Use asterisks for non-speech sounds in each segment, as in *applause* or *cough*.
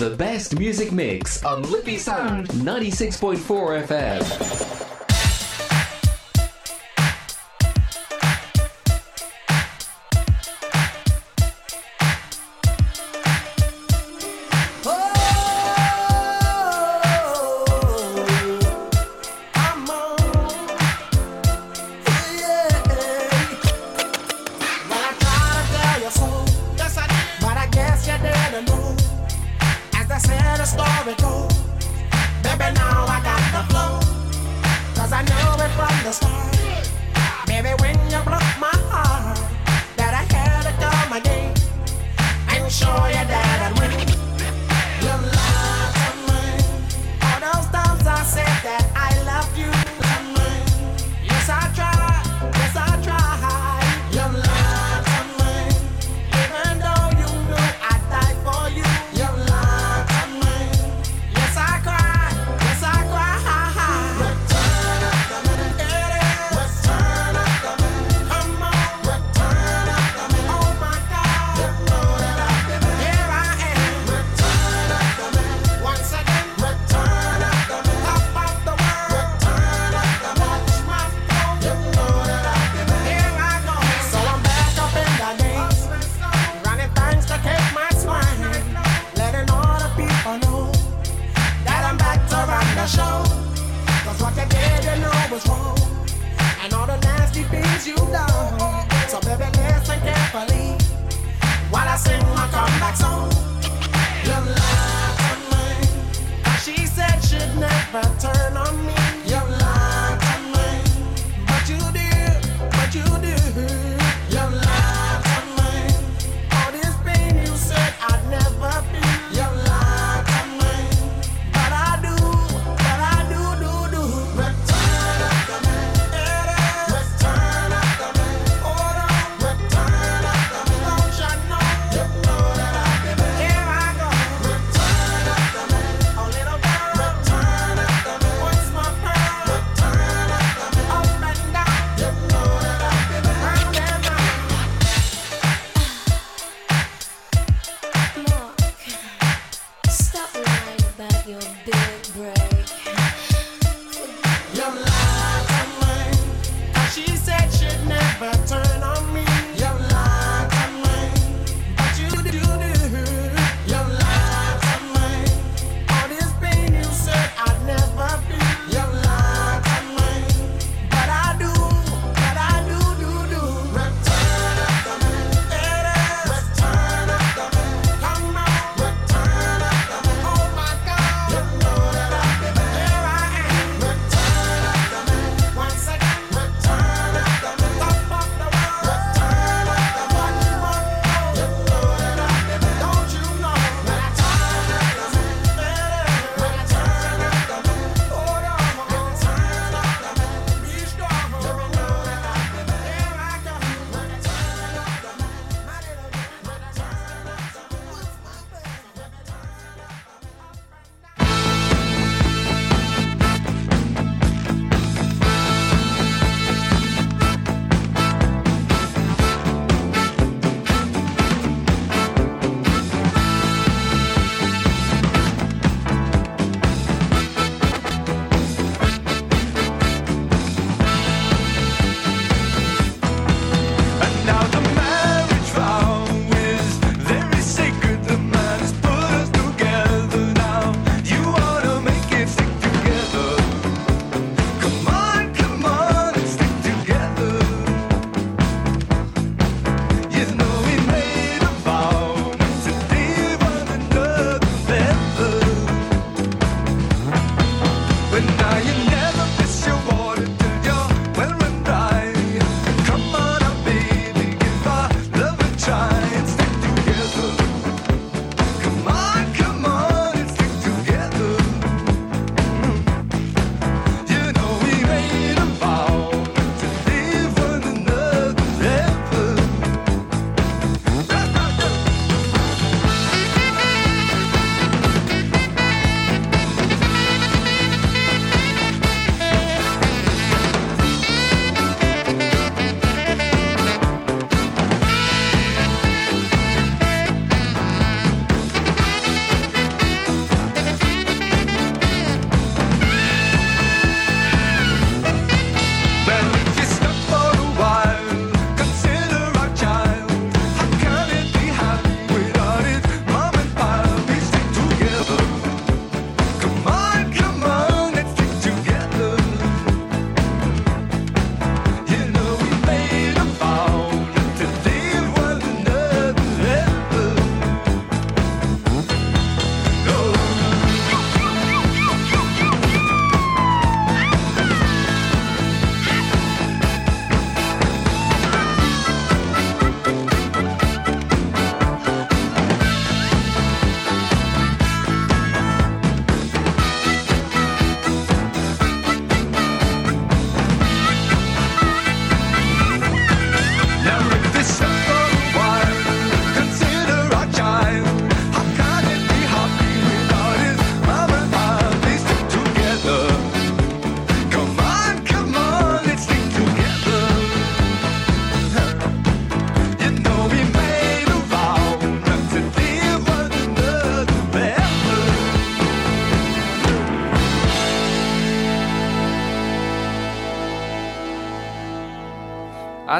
the best music mix on Liffey Sound 96.4 FM.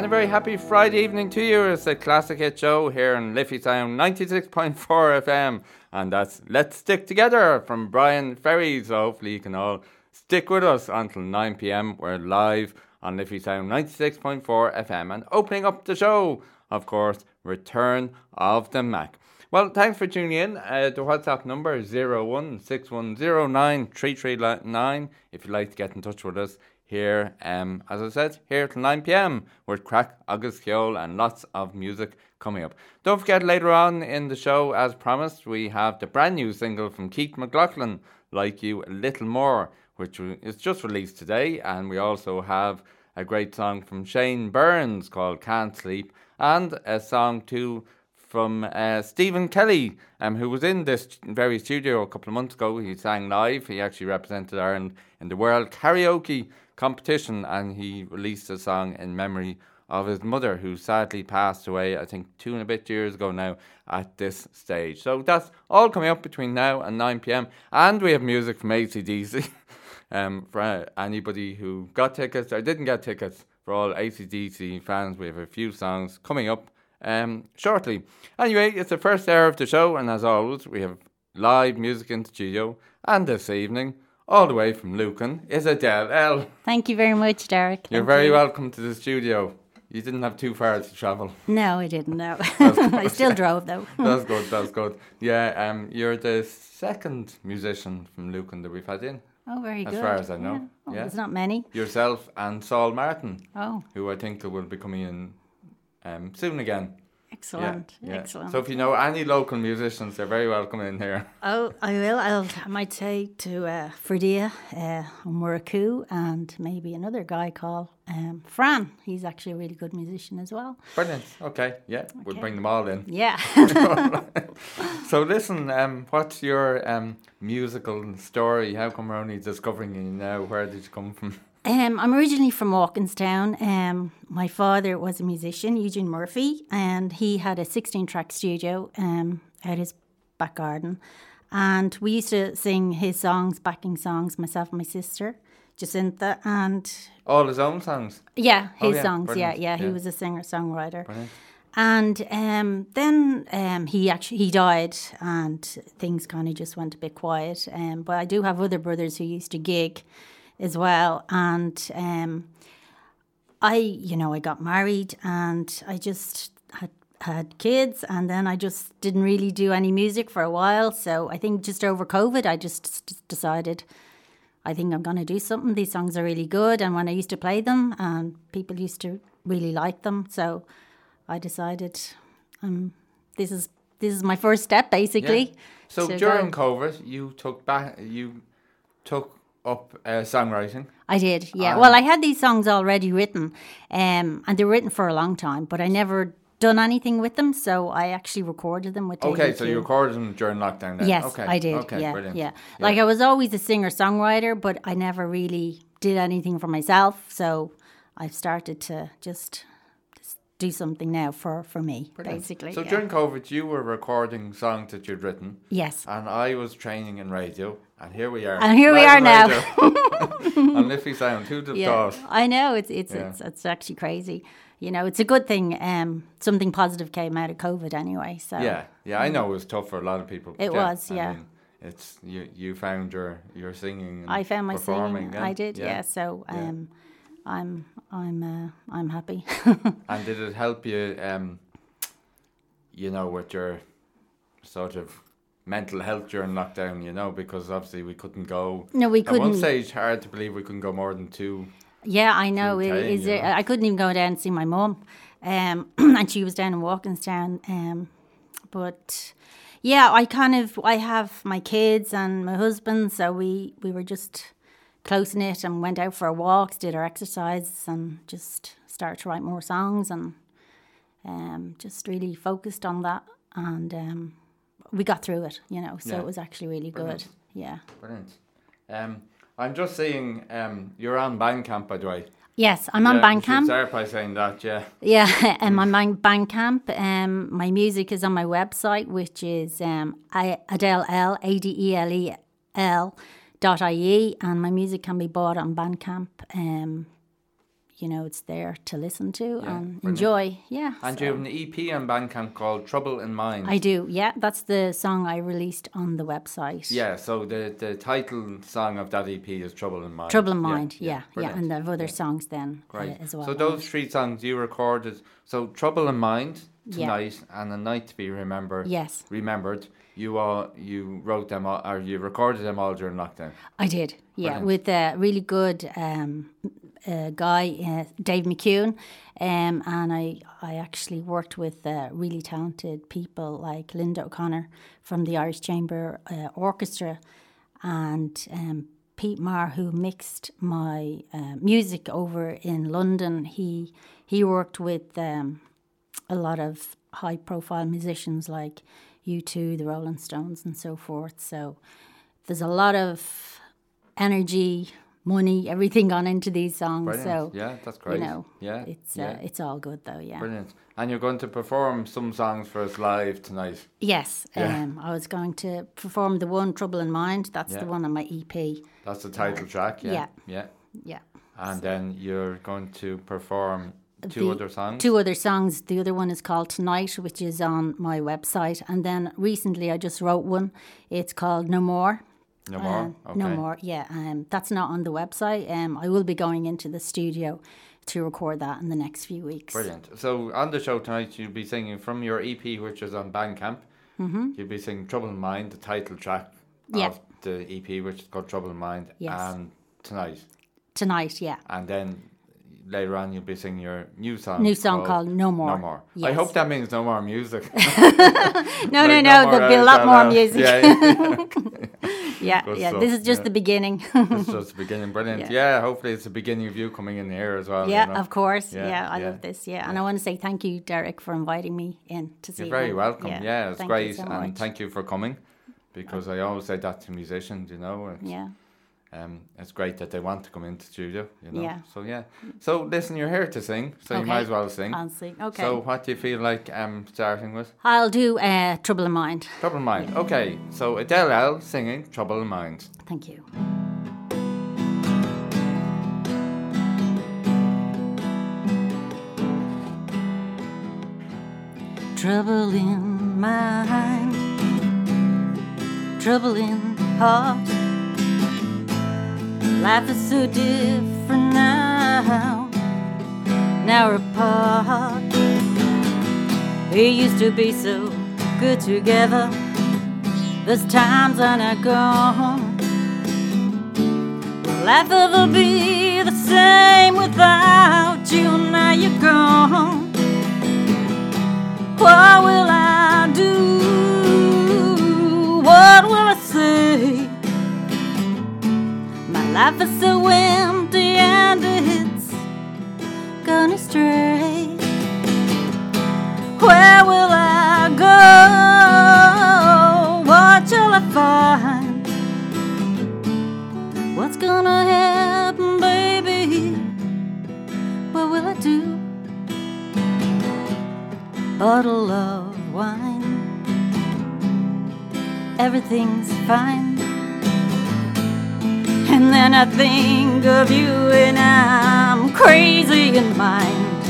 And a very happy Friday evening to you. It's a classic hit show here in Liffey Sound 96.4 FM. And that's Let's Stick Together from Bryan Ferry. So hopefully you can all stick with us until 9 pm. We're live on Liffey Sound 96.4 FM. And opening up the show, of course, Return of the Mack. Well, thanks for tuning in. Uh, the WhatsApp number is 016109339 if you'd like to get in touch with us here, um, as I said, here till 9 pm with crack, agus ceol, and lots of music coming up. Don't forget, later on in the show, as promised, we have the brand new single from Keith McLaughlin, Like You a Little More, which is just released today. And we also have a great song from Shane Burns called Can't Sleep, and a song too from uh, Stephen Kelly, um, who was in this very studio a couple of months ago. He sang live. He actually represented Ireland in the World Karaoke competition and he released a song in memory of his mother, who sadly passed away, I think, two and a bit years ago now at this stage. So that's all coming up between now and 9 pm. And we have music from ACDC. *laughs* um, for anybody who got tickets or didn't get tickets, for all ACDC fans, we have a few songs coming up um, shortly. Anyway, it's the first hour of the show, and as always, we have live music in the studio. And this evening, all the way from Lucan is Adele L. Thank you very much, Derek. You're Thank very you. welcome to the studio. You didn't have too far to travel. No, I didn't. No, *laughs* I still drove though. *laughs* that's good. That's good. Yeah. Um, you're the second musician from Lucan that we've had in. Oh, very as good. As far as I know. Yeah. Oh, Yeah. There's not many. Yourself and Saul Martin, Oh, who I think will be coming in um, soon again. Excellent. Yeah, yeah. Excellent. So if you know any local musicians, they're very welcome in here. *laughs* oh, I will. I'll, I might say to uh, Fredia, uh, Muraku, and maybe another guy called um, Fran. He's actually a really good musician as well. Brilliant. Okay. Yeah, we'll bring them all in. *laughs* Yeah. *laughs* So listen, um, what's your um, musical story? How come we're only discovering you now? Where did you come from? Um, I'm originally from Walkinstown. Um, my father was a musician, Eugene Murphy, and he had a 16 track studio um, out his back garden. And we used to sing his songs, backing songs, myself and my sister, Jacinta. And All his own songs. yeah, Oh, his yeah, songs. Yeah, brilliant, yeah, he was a singer songwriter. Brilliant. And um, then um, he actually he died, and things kind of just went a bit quiet. Um, but I do have other brothers who used to gig as well, and um, I, you know, I got married, and I just had had kids, and then I just didn't really do any music for a while. So I think just over COVID, I just decided. I think I'm going to do something. These songs are really good, and when I used to play them, and people used to really like them, so I decided, um, this is this is my first step, basically. So during go. COVID, you took back, you took up uh, songwriting. I did, yeah. Um, well, I had these songs already written, um, and they were written for a long time, but I never done anything with them, so I actually recorded them with. Okay, David so you recorded them during lockdown. Then. Yes, okay. I did. Okay, yeah, brilliant. yeah. Like I was always a singer songwriter, but I never really did anything for myself. So I've started to just do something now for for me, Brilliant. basically. So yeah. during COVID, you were recording songs that you'd written, yes, and I was training in radio, and here we are. And here we are now. on *laughs* Liffey Sound. Who'd have yeah, thought? I know it's it's, Yeah. it's it's actually crazy. You know, it's a good thing. Um, something positive came out of COVID anyway. So Yeah, yeah, I know it was tough for a lot of people. It was, I yeah. mean, it's you. You found your your singing. And I found my performing. singing. I did, yeah. So um, I'm I'm uh, I'm happy. *laughs* And did it help you? Um, you know, with your sort of mental health during lockdown. You know, because obviously we couldn't go. no, we couldn't. At one stage, hard to believe we couldn't go more than two. Yeah, I know. Few It, K, is you it, know. I couldn't even go down and see my mum, um, *clears throat* and she was down in Walkinstown. Um, but yeah, I kind of I have my kids and my husband, so we we were just close knit and went out for our walks, did our exercises, and just started to write more songs and um, just really focused on that. And um, we got through it, you know. So Yeah. it was actually really Brilliant. good. Yeah. Brilliant. Um, I'm just seeing um, you're on Bandcamp, by the way. Yes, I'm on Yeah, should Bandcamp. Start by saying that, yeah. Yeah, *laughs* and I'm on Bandcamp. Um, my music is on my website, which is um, I- Adele L A D E L E L ie, and my music can be bought on Bandcamp. Um, you know it's there to listen to and brilliant. enjoy. Yeah. And so- you have an EP on Bandcamp called Trouble in Mind. I do. Yeah, that's the song I released on the website. yeah, so the, the title song of that EP is Trouble in Mind. Trouble in Mind. Yeah, yeah, brilliant. and I have other songs then uh, Great. as well. So those three songs you recorded. So Trouble in Mind Yeah. tonight and a night to be remembered. Yes. Remembered. You all you wrote them all, or you recorded them all during lockdown. I did, yeah, Brilliant. with a really good um, uh, guy, uh, Dave McCune, um, and I I actually worked with uh, really talented people like Linda O'Connor from the Irish Chamber uh, Orchestra, and um, Pete Maher, who mixed my uh, music over in London. He he worked with um, a lot of high profile musicians like U2, the Rolling Stones, and so forth. So there's a lot of energy, money, everything gone into these songs. Brilliant. So yeah, that's great. you know, yeah, it's yeah. uh, it's all good though. Yeah. Brilliant. And you're going to perform some songs for us live tonight. Yes. Yeah. Um, I was going to perform the one "Trouble in Mind." That's Yeah. the one on my EP. That's the title track. Yeah. yeah. Yeah. Yeah. And then you're going to perform two The other songs. Two other songs. The other one is called Tonight, which is on my website. And then recently I just wrote one. It's called No More. No more. Um, okay. No more. Yeah. Um, that's not on the website. Um, I will be going into the studio to record that in the next few weeks. Brilliant. So on the show tonight, you'll be singing from your EP, which is on Bandcamp. Mm-hmm. You'll be singing "Trouble in Mind," the title track Yeah. of the EP, which is called "Trouble in Mind," Yes. and tonight. Tonight, yeah. And then later on, you'll be singing your new song. New song called No More. No more. I hope that means no more music. *laughs* No, Like, no, no. more There'll be a lot more music. *laughs* Yeah, yeah. Yeah, yeah. stuff, This is just yeah. the beginning. *laughs* it's just the beginning. Brilliant. Yeah. Hopefully it's the beginning of you coming in here as well. yeah, you know. of course. Yeah, I love this. Yeah. and I want to say thank you, Derek, for inviting me in to see. You're very welcome. Yeah, it's thank you great, so and thank you for coming. Because I always say that to musicians, you know. Yeah. Um, it's great that they want to come into the studio, you know. Yeah. So yeah. So listen, you're here to sing, so you might as well sing. I'll sing. Okay. So what do you feel like um starting with? I'll do uh, Trouble in Mind. Trouble in Mind. Okay. So Adele L singing Trouble in Mind. Thank you. Trouble in mind, trouble in heart. Life is so different now, now we're apart. We used to be so good together. Those times are not gone. Will life ever be the same without you? Now you're gone. What will I do? What will I life is so empty and it's gone astray. Where will I go? What shall I find? What's gonna happen, baby? What will I do? Bottle of wine, everything's fine. And then I think of you and I'm crazy in mind.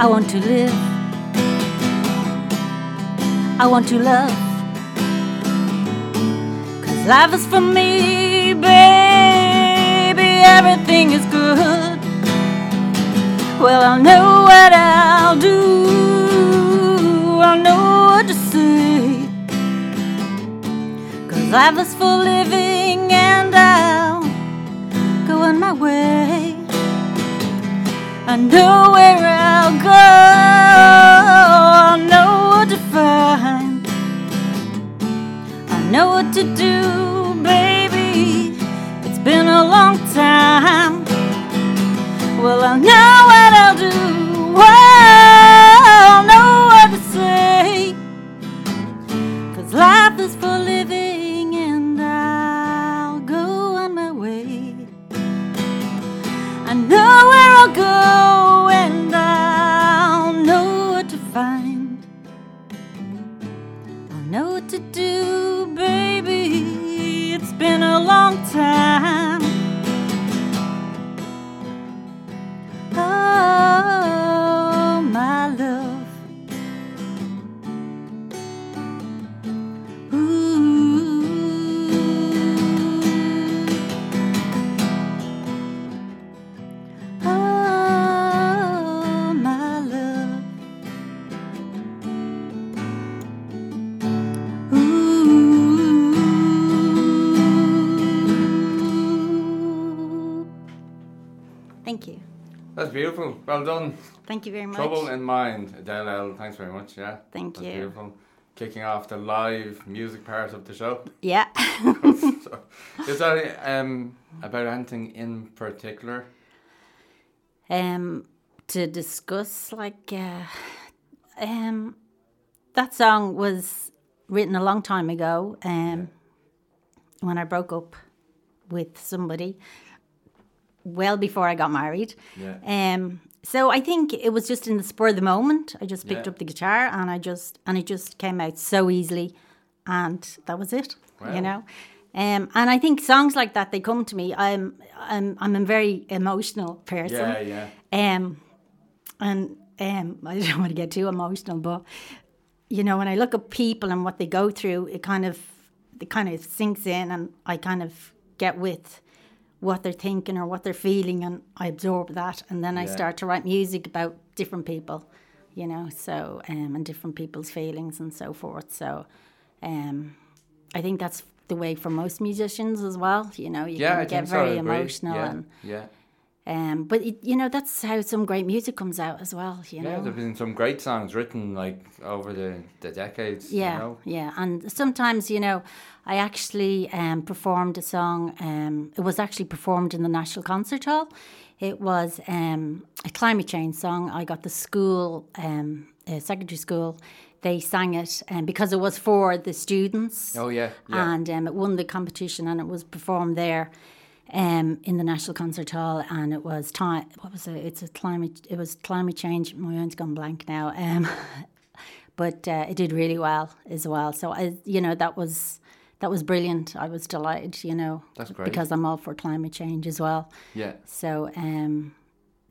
I want to live. I want to love. Cause life is for me, baby. Everything is good. Well, I'll know what I'll do. I'll know Is for living and I'll go on my way. I know where I'll go. I know what to find. I know what to do, baby. It's been a long time. Well, I know what I'll do. Beautiful. Well done. Thank you very much. Trouble in Mind, Adele L. Thanks very much. Yeah. Thank That's you. beautiful. Kicking off the live music part of the show. Yeah. *laughs* so, is that um, about anything in particular? um, to discuss like uh, um, that song was written a long time ago um, when I broke up with somebody well before I got married. Yeah. Um, so I think it was just in the spur of the moment. I just picked Yeah. up the guitar and I just and it just came out so easily, and that was it. Wow. You know. Um, and I think songs like that they come to me. I'm I'm I'm a very emotional person. Yeah, yeah. Um, and um, *laughs* I don't want to get too emotional, but you know, when I look at people and what they go through, it kind of it kind of sinks in, and I kind of get with what they're thinking or what they're feeling, and I absorb that, and then I start to write music about different people, you know, so um, and different people's feelings and so forth. So, um, I think that's the way for most musicians as well. You know, you Yeah, can I get think so, very emotional yeah, and yeah. Um, but it, you know that's how some great music comes out as well. You Yeah, know. there've been some great songs written like over the, the decades. yeah, You know? yeah, and sometimes you know, I actually um, performed a song. Um, it was actually performed in the National Concert Hall. It was um, a climate change song. I got the school, um, uh, secondary school. They sang it, um, because it was for the students. Oh, yeah, yeah. And um, it won the competition, and it was performed there. Um, in the National Concert Hall, and it was time. What was it? It's a climate. It was climate change. My mind's gone blank now. Um, *laughs* but uh, it did really well as well. So I, you know, that was that was brilliant. I was delighted. You know, That's great. because I'm all for climate change as well. Yeah. So um,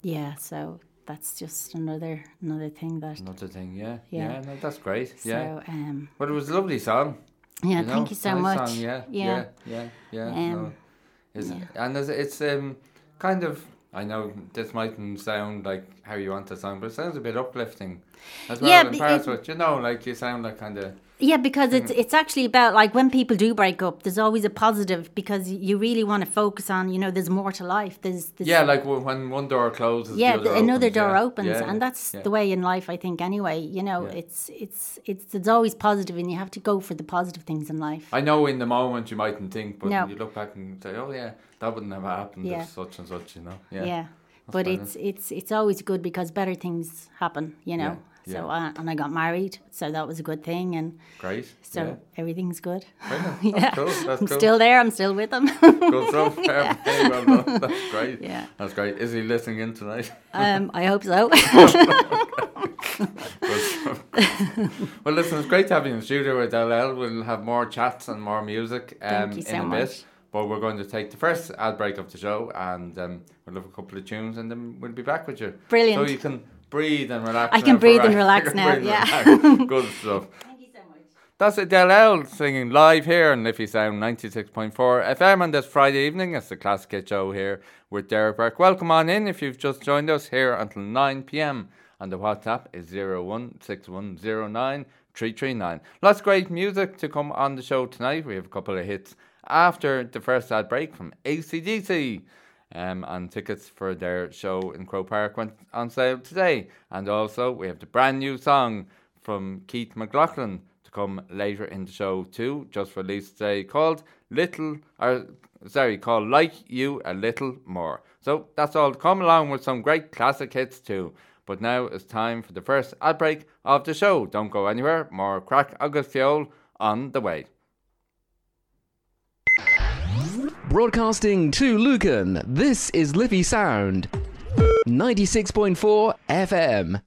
yeah, so that's just another another thing that. Another thing, yeah. Yeah. Yeah, no, that's great. yeah. So um, But it was a lovely song. yeah, you know? thank you so much. Song, yeah, yeah, yeah, yeah, yeah. Um, no. Is And it's, um kind of I know this mightn't sound like how you want the song, but it sounds a bit uplifting as well Yeah, in parts. it- But you know, like you sound like kind of Yeah, because it's it's actually about like when people do break up, there's always a positive because you really want to focus on you know there's more to life. There's, there's yeah, like when one door closes, yeah, the other th- another opens, door yeah. opens, Yeah, and that's yeah. the way in life. I think anyway. You know, it's it's it's it's always positive, and you have to go for the positive things in life. I know in the moment you mightn't think, but No. you look back and say, "Oh yeah, that wouldn't have happened if such and such," you know. Yeah, Yeah, but brilliant. it's it's it's always good because better things happen. You know. Yeah, So yeah. uh, and I got married, so that was a good thing, and great. so yeah. everything's good. *laughs* That's cool. That's I'm cool. still there. I'm still with them. Good stuff. *laughs* Yeah. Well. That's great. Yeah. That's great. Is he listening in tonight? um, I hope so. *laughs* Well, listen, it's great to have you in the studio with LL. We'll have more chats and more music um, in so a much. bit. But we're going to take the first ad break of the show and um, we'll have a couple of tunes and then we'll be back with you. Brilliant. So you can breathe and relax. I can for breathe and a- *laughs* relax you can now, breathe yeah. relax. *laughs* Good stuff. Thank you so much. That's Adele L singing live here on Liffey Sound 96.4 FM on this Friday evening. It's the Classic Hit Show here with Derek Burke. Welcome on in if you've just joined us here until 9 pm. And the WhatsApp is 016109339. Lots of great music to come on the show tonight. We have a couple of hits after the first ad break from ACDC. Um, and tickets for their show in Croke Park went on sale today. And also, we have the brand new song from Keith McLaughlin to come later in the show too, just released today, called Little, or sorry, called Like You a Little More. So that's all come along with some great classic hits too. But now it's time for the first ad break of the show. Don't go anywhere. More crack agus ceol on the way. Broadcasting to Lucan, this is Liffey Sound. 96.4 FM.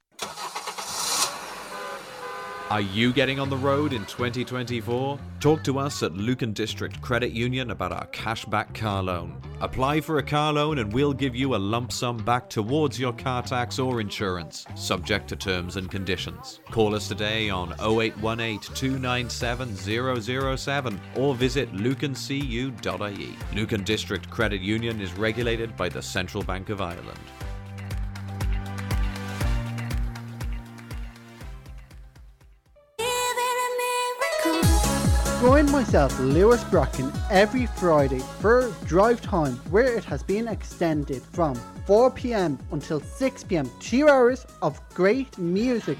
Are you getting on the road in 2024? Talk to us at Lucan District Credit Union about our cashback car loan. Apply for a car loan and we'll give you a lump sum back towards your car tax or insurance, subject to terms and conditions. Call us today on 0818 297 007 or visit lucancu.ie. Lucan District Credit Union is regulated by the Central Bank of Ireland. Join myself, Lewis Bracken, every Friday for Drive Time, where it has been extended from 4 pm until 6 pm. Two hours of great music.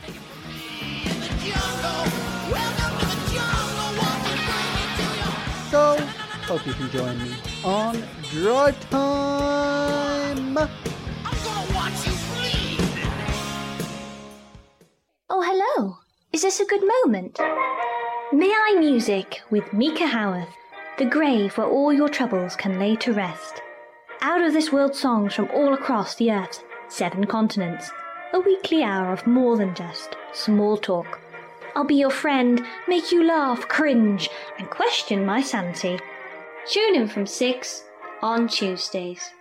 So, hope you can join me on Drive Time. Oh, hello. Is this a good moment? May I Music with Mika Howarth, the grave where all your troubles can lay to rest. Out of this world songs from all across the earth's seven continents. A weekly hour of more than just small talk. I'll be your friend, make you laugh, cringe, and question my sanity. Tune in from 6 on Tuesdays.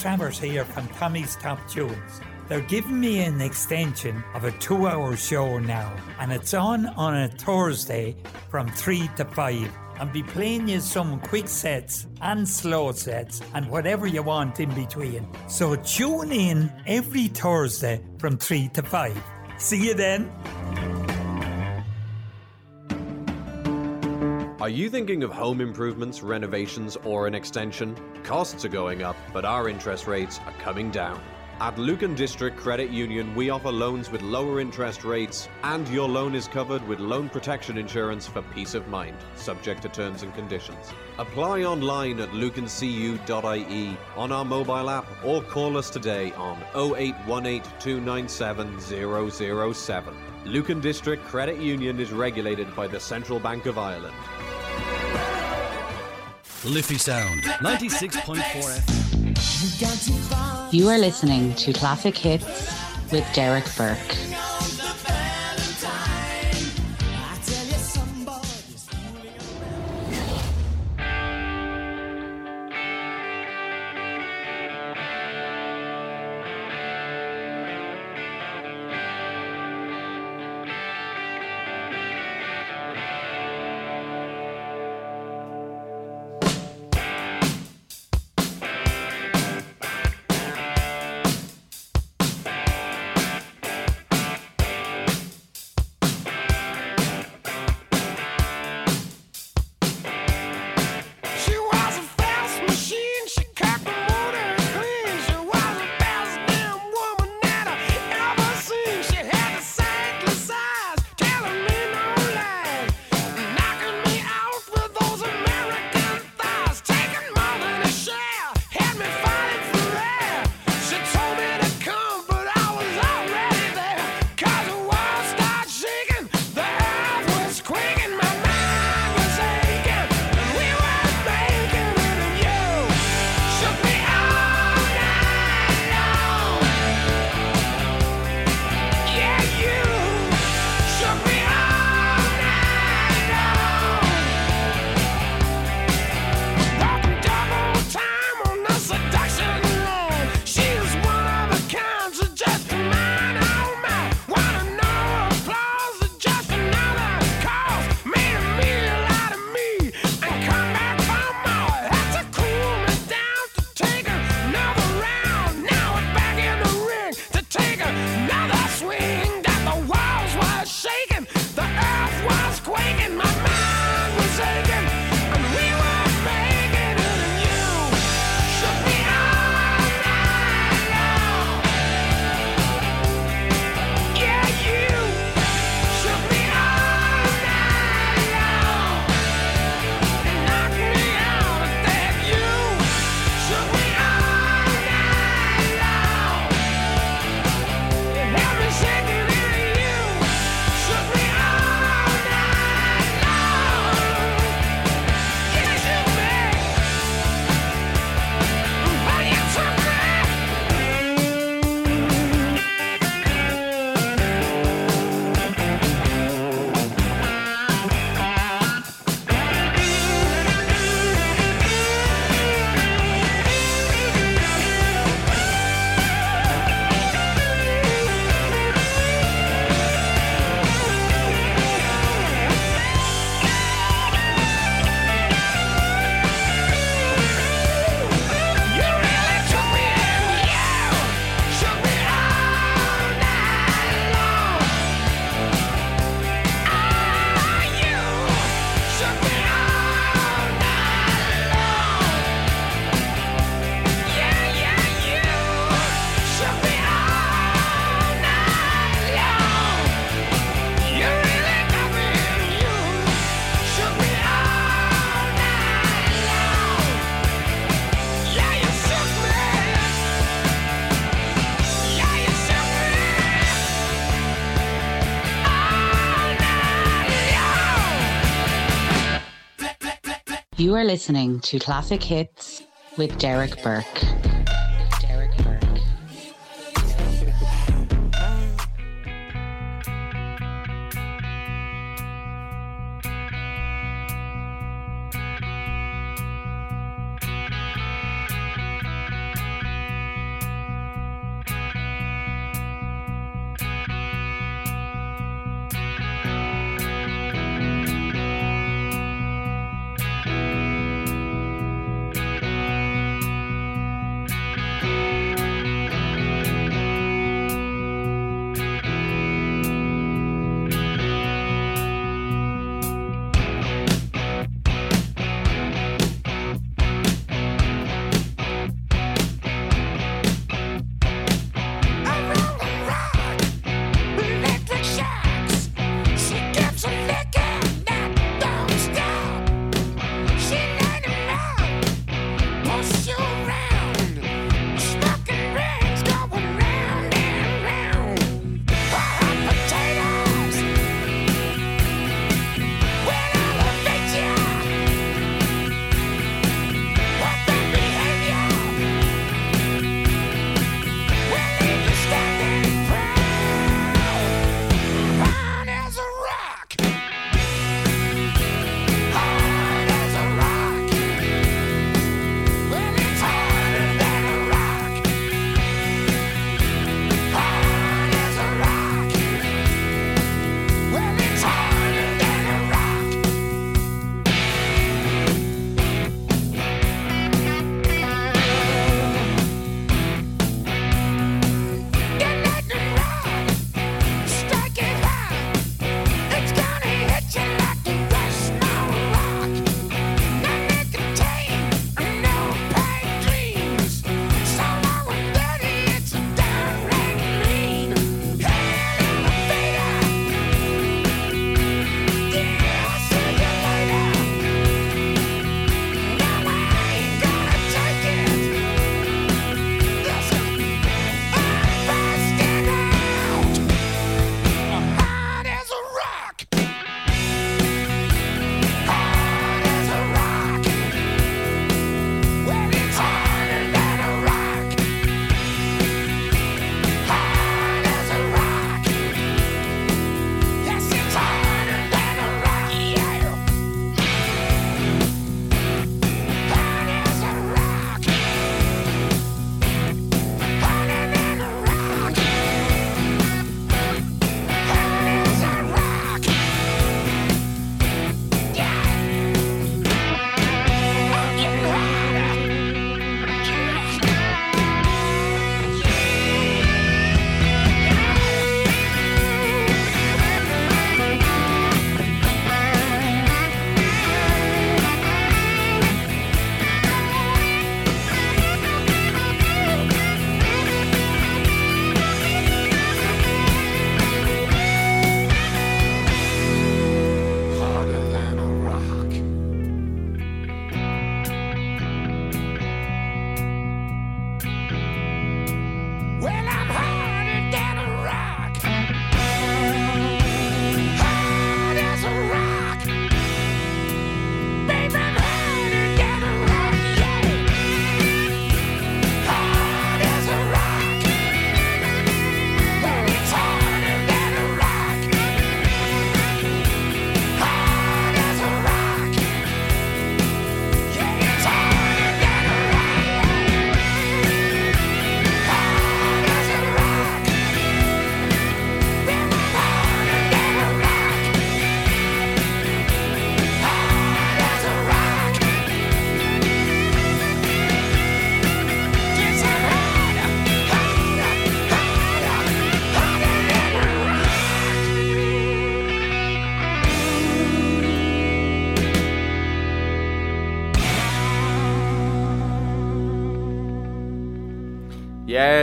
Travers here from Tommy's Top Tunes. They're giving me an extension of a two hour show now, and it's on on a Thursday from 3 to 5. I'll be playing you some quick sets and slow sets and whatever you want in between. So tune in every Thursday from 3 to 5. See you then. Are you thinking of home improvements, renovations, or an extension? Costs are going up, but our interest rates are coming down. At Lucan District Credit Union, we offer loans with lower interest rates, and your loan is covered with loan protection insurance for peace of mind, subject to terms and conditions. Apply online at lucancu.ie on our mobile app or call us today on 0818 297 007. Lucan District Credit Union is regulated by the Central Bank of Ireland. Liffey Sound, 96.4 FM. You are listening to Classic Hits with Derek Burke. You are listening to Classic Hits with Derek Burke.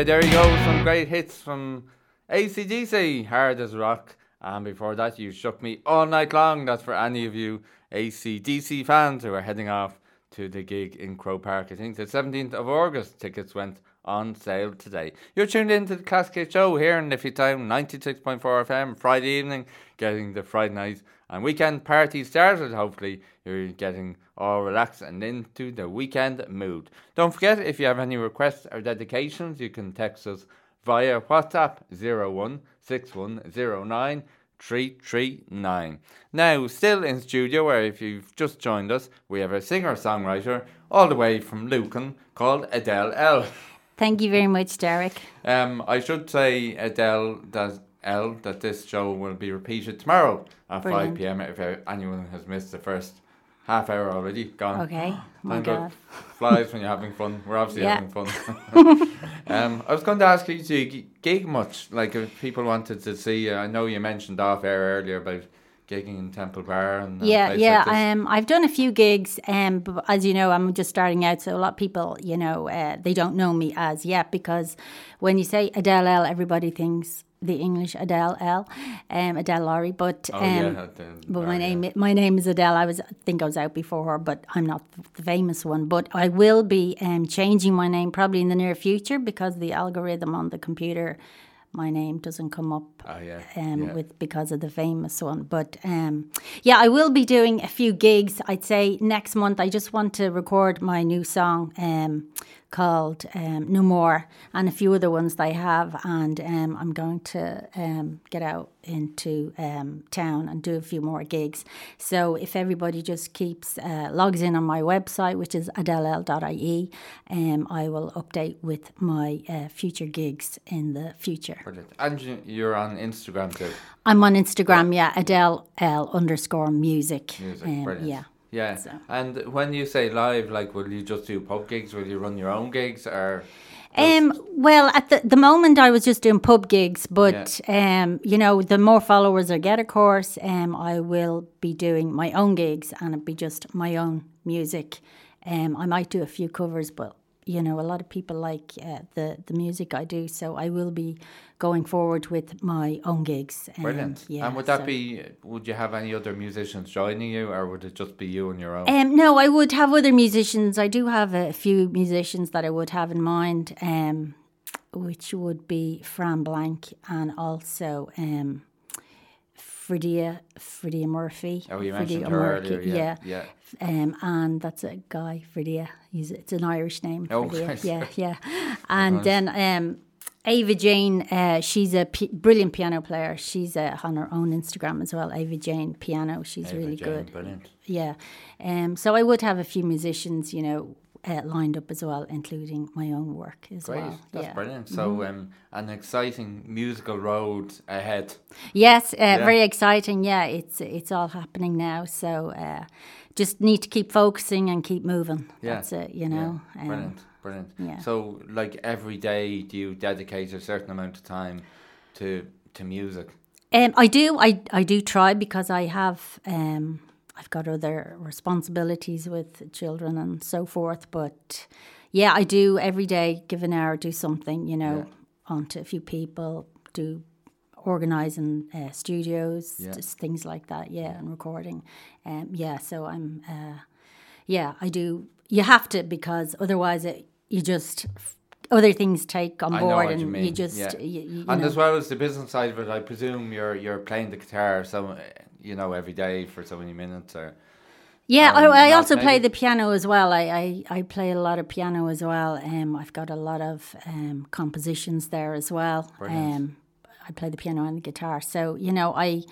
Yeah, there you go. Some great hits from ACDC, Hard as Rock. And before that, you shook me all night long. That's for any of you ACDC fans who are heading off to the gig in Croke Park. I think the 17th of August. Tickets went on sale today. You're tuned into the Classic Show here in Liffey Sound, 96.4 FM, Friday evening, getting the Friday night and weekend party started. Hopefully, you're getting all relaxed and into the weekend mood. Don't forget, if you have any requests or dedications, you can text us via WhatsApp 016109 339. Now, still in studio, where if you've just joined us, we have a singer songwriter all the way from Lucan called Adele L. Thank you very much, Derek. Um, I should say, Adele, that L, that this show will be repeated tomorrow at Brilliant. 5 pm if anyone has missed the first half hour already. Gone. Okay. My Time go- God. flies when you're having fun. We're obviously Yeah. having fun. *laughs* um, I was going to ask you, do you gig much? Like, if people wanted to see you, I know you mentioned off air earlier about gigging in Temple Bar and uh, Yeah, yeah. like um, I've done a few gigs, um, but as you know, I'm just starting out, so a lot of people, you know, uh, they don't know me as yet because when you say Adele L, everybody thinks the English Adele L, um, Adele Laurie. But Oh, um, yeah, but my yeah. name my name is Adele. I was I think I was out before her, but I'm not the famous one. But I will be um, changing my name probably in the near future because the algorithm on the computer. My name doesn't come up Oh, yeah. um, yeah. with because of the famous one. But um, yeah, I will be doing a few gigs. I'd say next month. I just want to record my new song um, called um, "No More" and a few other ones that I have, and um, I'm going to um, get out into um, town and do a few more gigs. So if everybody just keeps uh, logs in on my website, which is adelel.ie, um, I will update with my uh, future gigs in the future. Brilliant. And you're on Instagram too. I'm on Instagram, yeah, Adele L underscore music. Music, Um, brilliant. yeah. Yeah. So- And when you say live, like, will you just do pub gigs? Will you run your own gigs? Or Um, well, at the, the moment, I was just doing pub gigs, but um, you know, the more followers I get, of course, um, I will be doing my own gigs, and it'll be just my own music. Um, I might do a few covers, but you know, a lot of people like uh, the the music I do, so I will be going forward with my own gigs. Um, Brilliant. yeah, and would that so- be, would you have any other musicians joining you or would it just be you on your own? Um, no, I would have other musicians. I do have a few musicians that I would have in mind, um, which would be Fran Blank and also um, Fredia, Fredia Murphy. oh, you Fredia mentioned her Murphy, earlier. Yeah. yeah. yeah. Um, and that's a guy, Fredia. He's it's an Irish name. Oh, right. Yeah, *laughs* yeah. And then um, Ava Jane, uh, she's a p- brilliant piano player. She's uh, on her own Instagram as well. Ava Jane Piano. She's Ava really Jane, good. Brilliant. Yeah. Um, so I would have a few musicians, you know, uh, lined up as well, including my own work as Great. well. That's yeah. brilliant. So, Mm-hmm. um, an exciting musical road ahead. Yes, uh, very exciting. Yeah, it's it's all happening now. So uh, just need to keep focusing and keep moving. Yeah. That's it, you know. Yeah. Um, Brilliant. Brilliant. yeah. So, like every day, do you dedicate a certain amount of time to to music? Um, I do. I I do try because I have. Um, I've got other responsibilities with children and so forth. But yeah, I do every day. Give an hour, do something. You know, onto a few people. Do organising uh, studios, Yeah. just things like that. Yeah, and recording. Um, yeah, so I'm. Uh, yeah, I do. You have to because otherwise, it, you just other things take on board, and you mean. just yeah. you, you and know. as well as the business side of it, I presume you're you're playing the guitar some you know every day for so many minutes or Yeah, Um, I, I also play the piano as well. I, I, I play a lot of piano as well. Um, I've got a lot of um, compositions there as well. Brilliant. Um, I play the piano and the guitar. So you know, I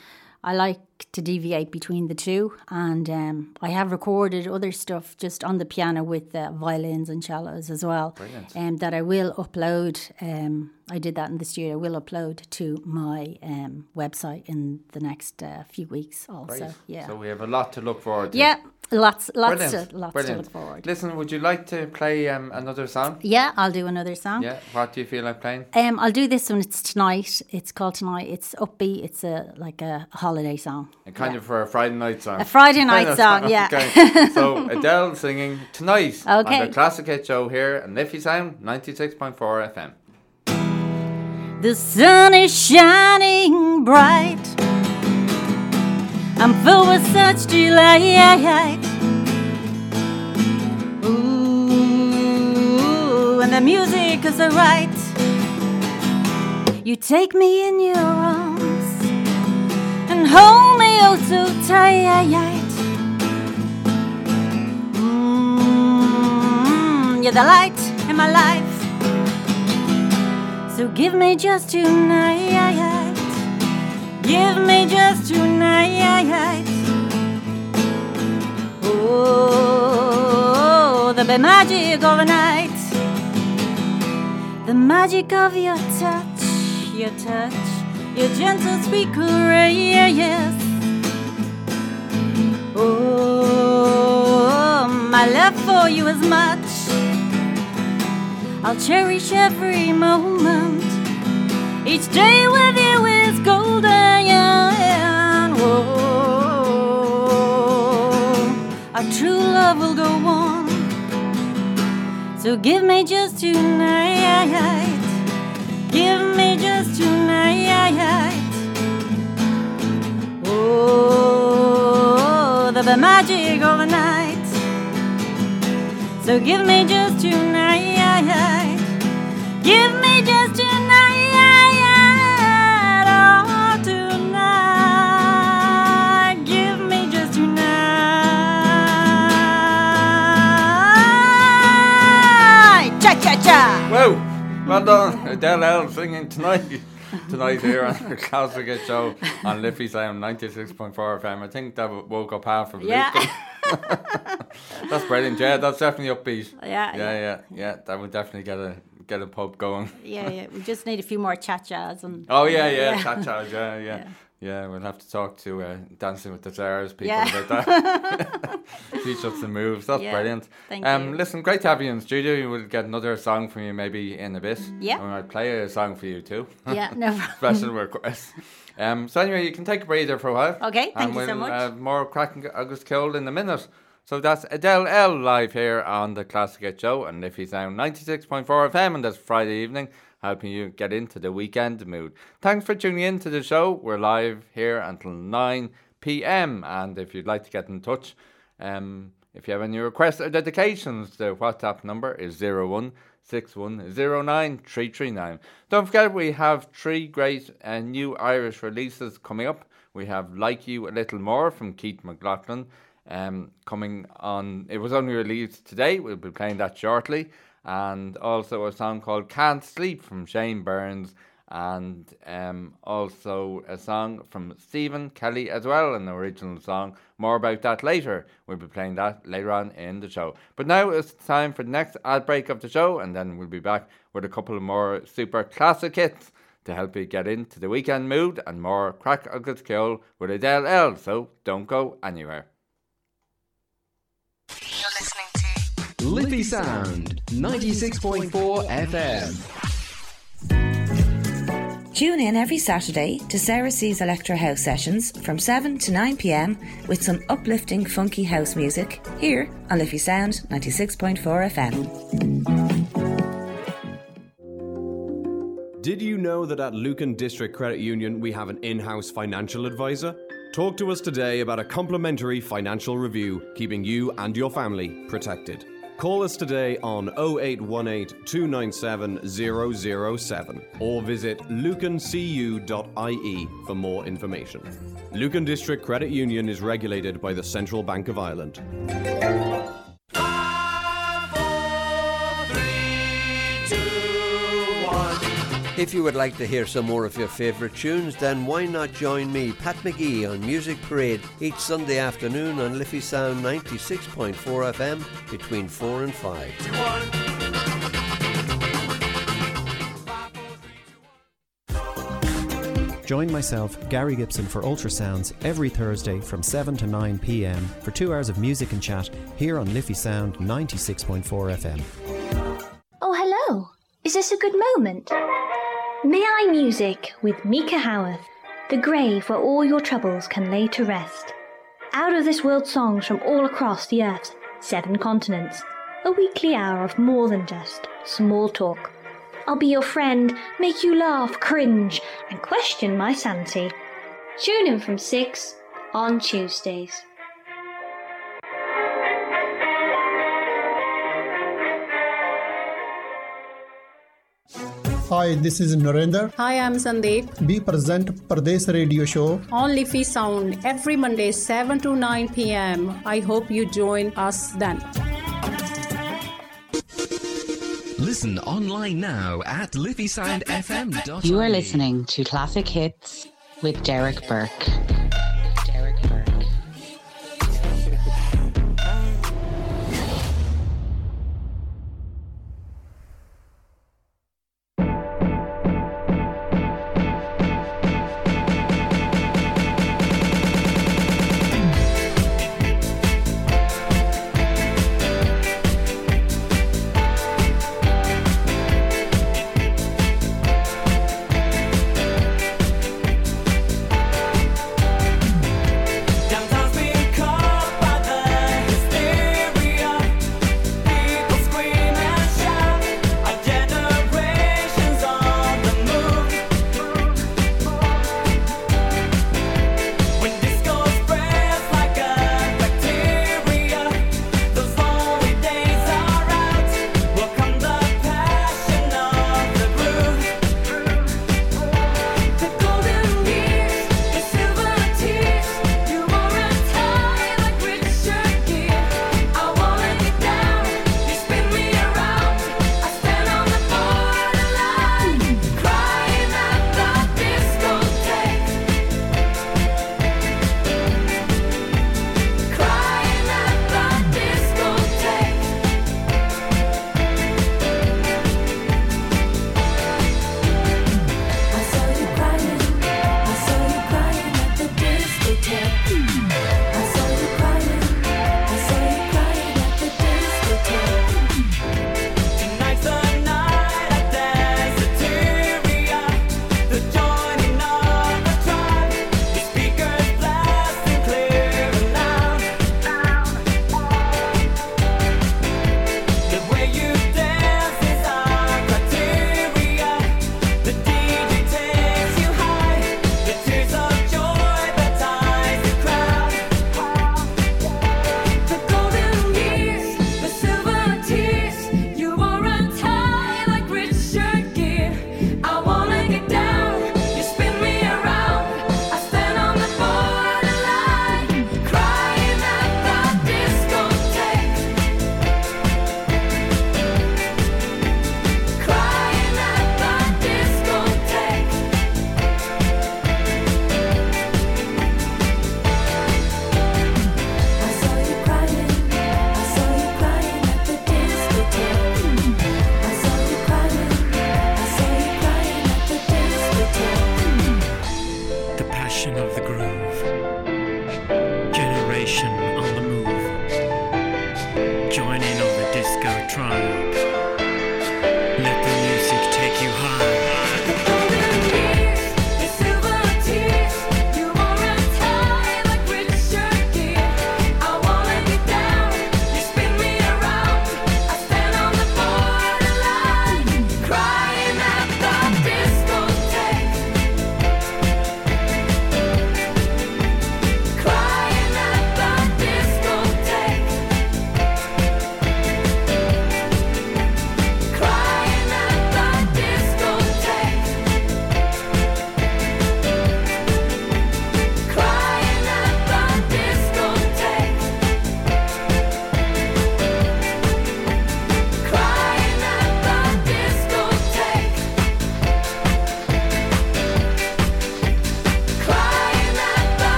I like to deviate between the two, and um, I have recorded other stuff just on the piano with uh, violins and cellos as well. Brilliant. Um, that I will upload. Um, I did that in the studio. I will upload to my um, website in the next uh, few weeks. Also, Great. yeah. So we have a lot to look forward to. Yeah, lots, lots, Brilliant. to, lots Brilliant. to look forward. Listen, would you like to play um, another song? Yeah, I'll do another song. Yeah. What do you feel like playing? Um, I'll do this one. It's tonight. It's called tonight. It's upbeat. It's a like a holiday song. And kind of for a Friday night song. A Friday *laughs* night of song, yeah. *laughs* Okay. So *laughs* Adele singing tonight on the Classic Hit Show here on Liffey Sound 96.4 FM. The sun is shining bright. I'm filled with such delight. Ooh, and the music is right. You take me in your arms and hold me oh so tight. Mm, you're the light in my life. So give me just tonight. Give me just tonight. Oh, the magic of a night. The magic of your touch, your touch, your gentle sweet caress. Oh, my love for you is much. I'll cherish every moment. Each day with you is golden. Whoa, our true love will go on. So give me just tonight. Give me just tonight. Oh, the magic of the night. So give me just tonight. Give Whoa! Well done, Adele L singing tonight. Tonight here on the Classic Hit Show on Liffey Sound 96.4 FM. I think that woke up half of Yeah. *laughs* That's brilliant. Yeah, that's definitely upbeat. Yeah, yeah, yeah, yeah. That would definitely get a get a pub going. Yeah, yeah. We just need a few more cha chas and. Oh yeah, yeah, cha cha, yeah, yeah, yeah. Yeah, we'll have to talk to uh, Dancing with the Stars people Yeah. about that. *laughs* Teach us some moves. That's Yeah, brilliant. thank um, you. listen, great to have you in the studio. We'll get another song from you maybe in a bit. Yeah. I might play a song for you too. *laughs* Yeah, no. *laughs* Special request. Um, so anyway, you can take a breather for a while. Okay, thank and you so much. Uh, more cracking agus ceol in a minute. So that's Adele L live here on the Classic Show and Liffey Sound 96.4 FM on this Friday evening, helping you get into the weekend mood. Thanks for tuning in to the show. We're live here until 9 p.m. And if you'd like to get in touch, um, if you have any requests or dedications, the WhatsApp number is 01 6109339. Don't forget, we have three great uh, new Irish releases coming up. We have Like You a Little More from Keith McLaughlin um, coming on. It was only released today. We'll be playing that shortly. And also a song called Can't Sleep from Shane Burns. And um, also a song from Stephen Kelly as well, an original song. More about that later. We'll be playing that later on in the show. But now it's time for the next ad break of the show, and then we'll be back with a couple more super classic hits to help you get into the weekend mood and more craic agus ceol with Adele L. So don't go anywhere. Liffey Sound 96.4 FM. Tune in every Saturday to Sarah C's Electro House sessions from 7 to 9 pm with some uplifting funky house music here on Liffey Sound 96.4 FM. Did you know that at Lucan District Credit Union we have an in house financial advisor? Talk to us today about a complimentary financial review, keeping you and your family protected. Call us today on 0818 297 007 or visit lucancu.ie for more information. Lucan District Credit Union is regulated by the Central Bank of Ireland. If you would like to hear some more of your favourite tunes, then why not join me, Pat McGee, on Music Parade each Sunday afternoon on Liffey Sound 96.4 FM between 4 and 5. Join myself, Gary Gibson, for Ultrasounds every Thursday from 7 to 9 pm for two hours of music and chat here on Liffey Sound 96.4 FM. Oh, hello. Is this a good moment? May I Music with Mika Howarth, the grave where all your troubles can lay to rest. Out of this world songs from all across the earth's seven continents. A weekly hour of more than just small talk. I'll be your friend, make you laugh, cringe, and question my sanity. Tune in from 6 on Tuesdays. Hi, this is Narendra. Hi, I'm Sandeep. We present Pradesh Radio Show on Liffey Sound every Monday 7 to 9 p.m. I hope you join us then. Listen online now at liffysoundfm.com. You are listening to Classic Hits with Derek Burke.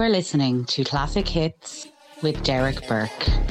You are listening to Classic Hits with Derek Burke.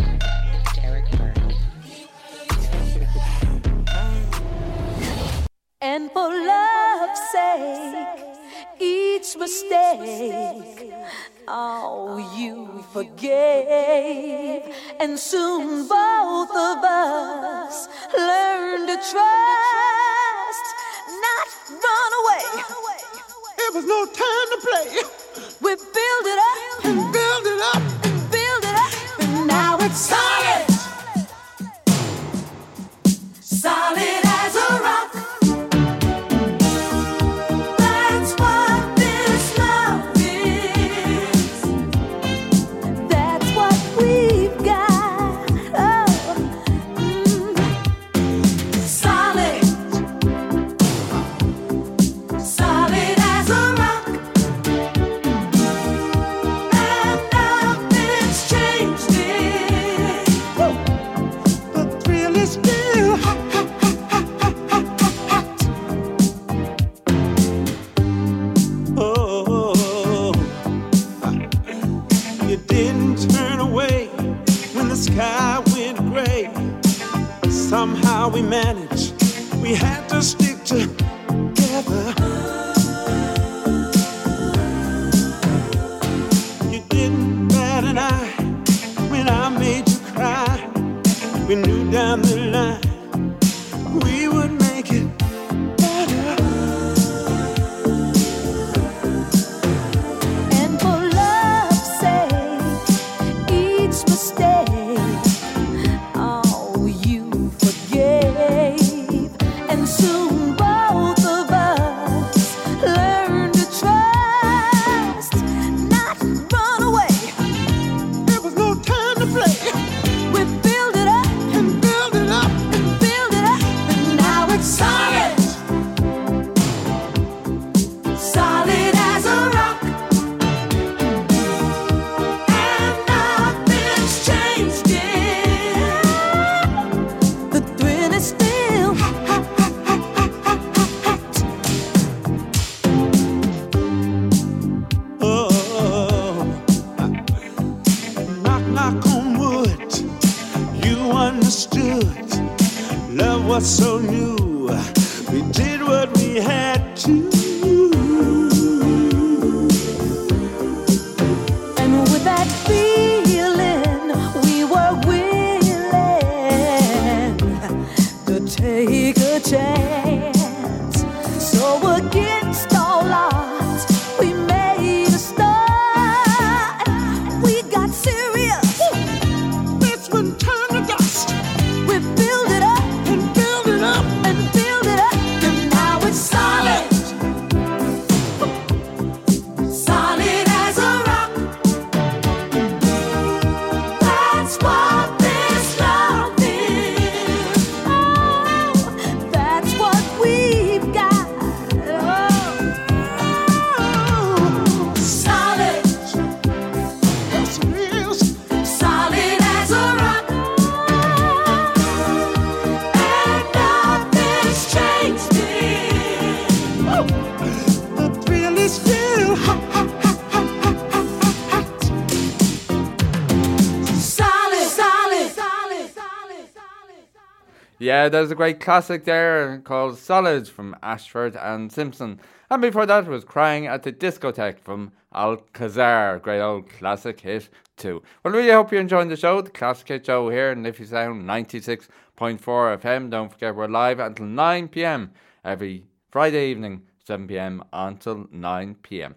Yeah, there's a great classic there called Solid from Ashford and Simpson. And before that was Crying at the Discotheque from Alcazar. Great old classic hit too. Well, really hope you're enjoying the show, the Classic Hit Show here in Liffey Sound 96.4 FM. Don't forget we're live until 9pm every Friday evening, 7pm until 9pm.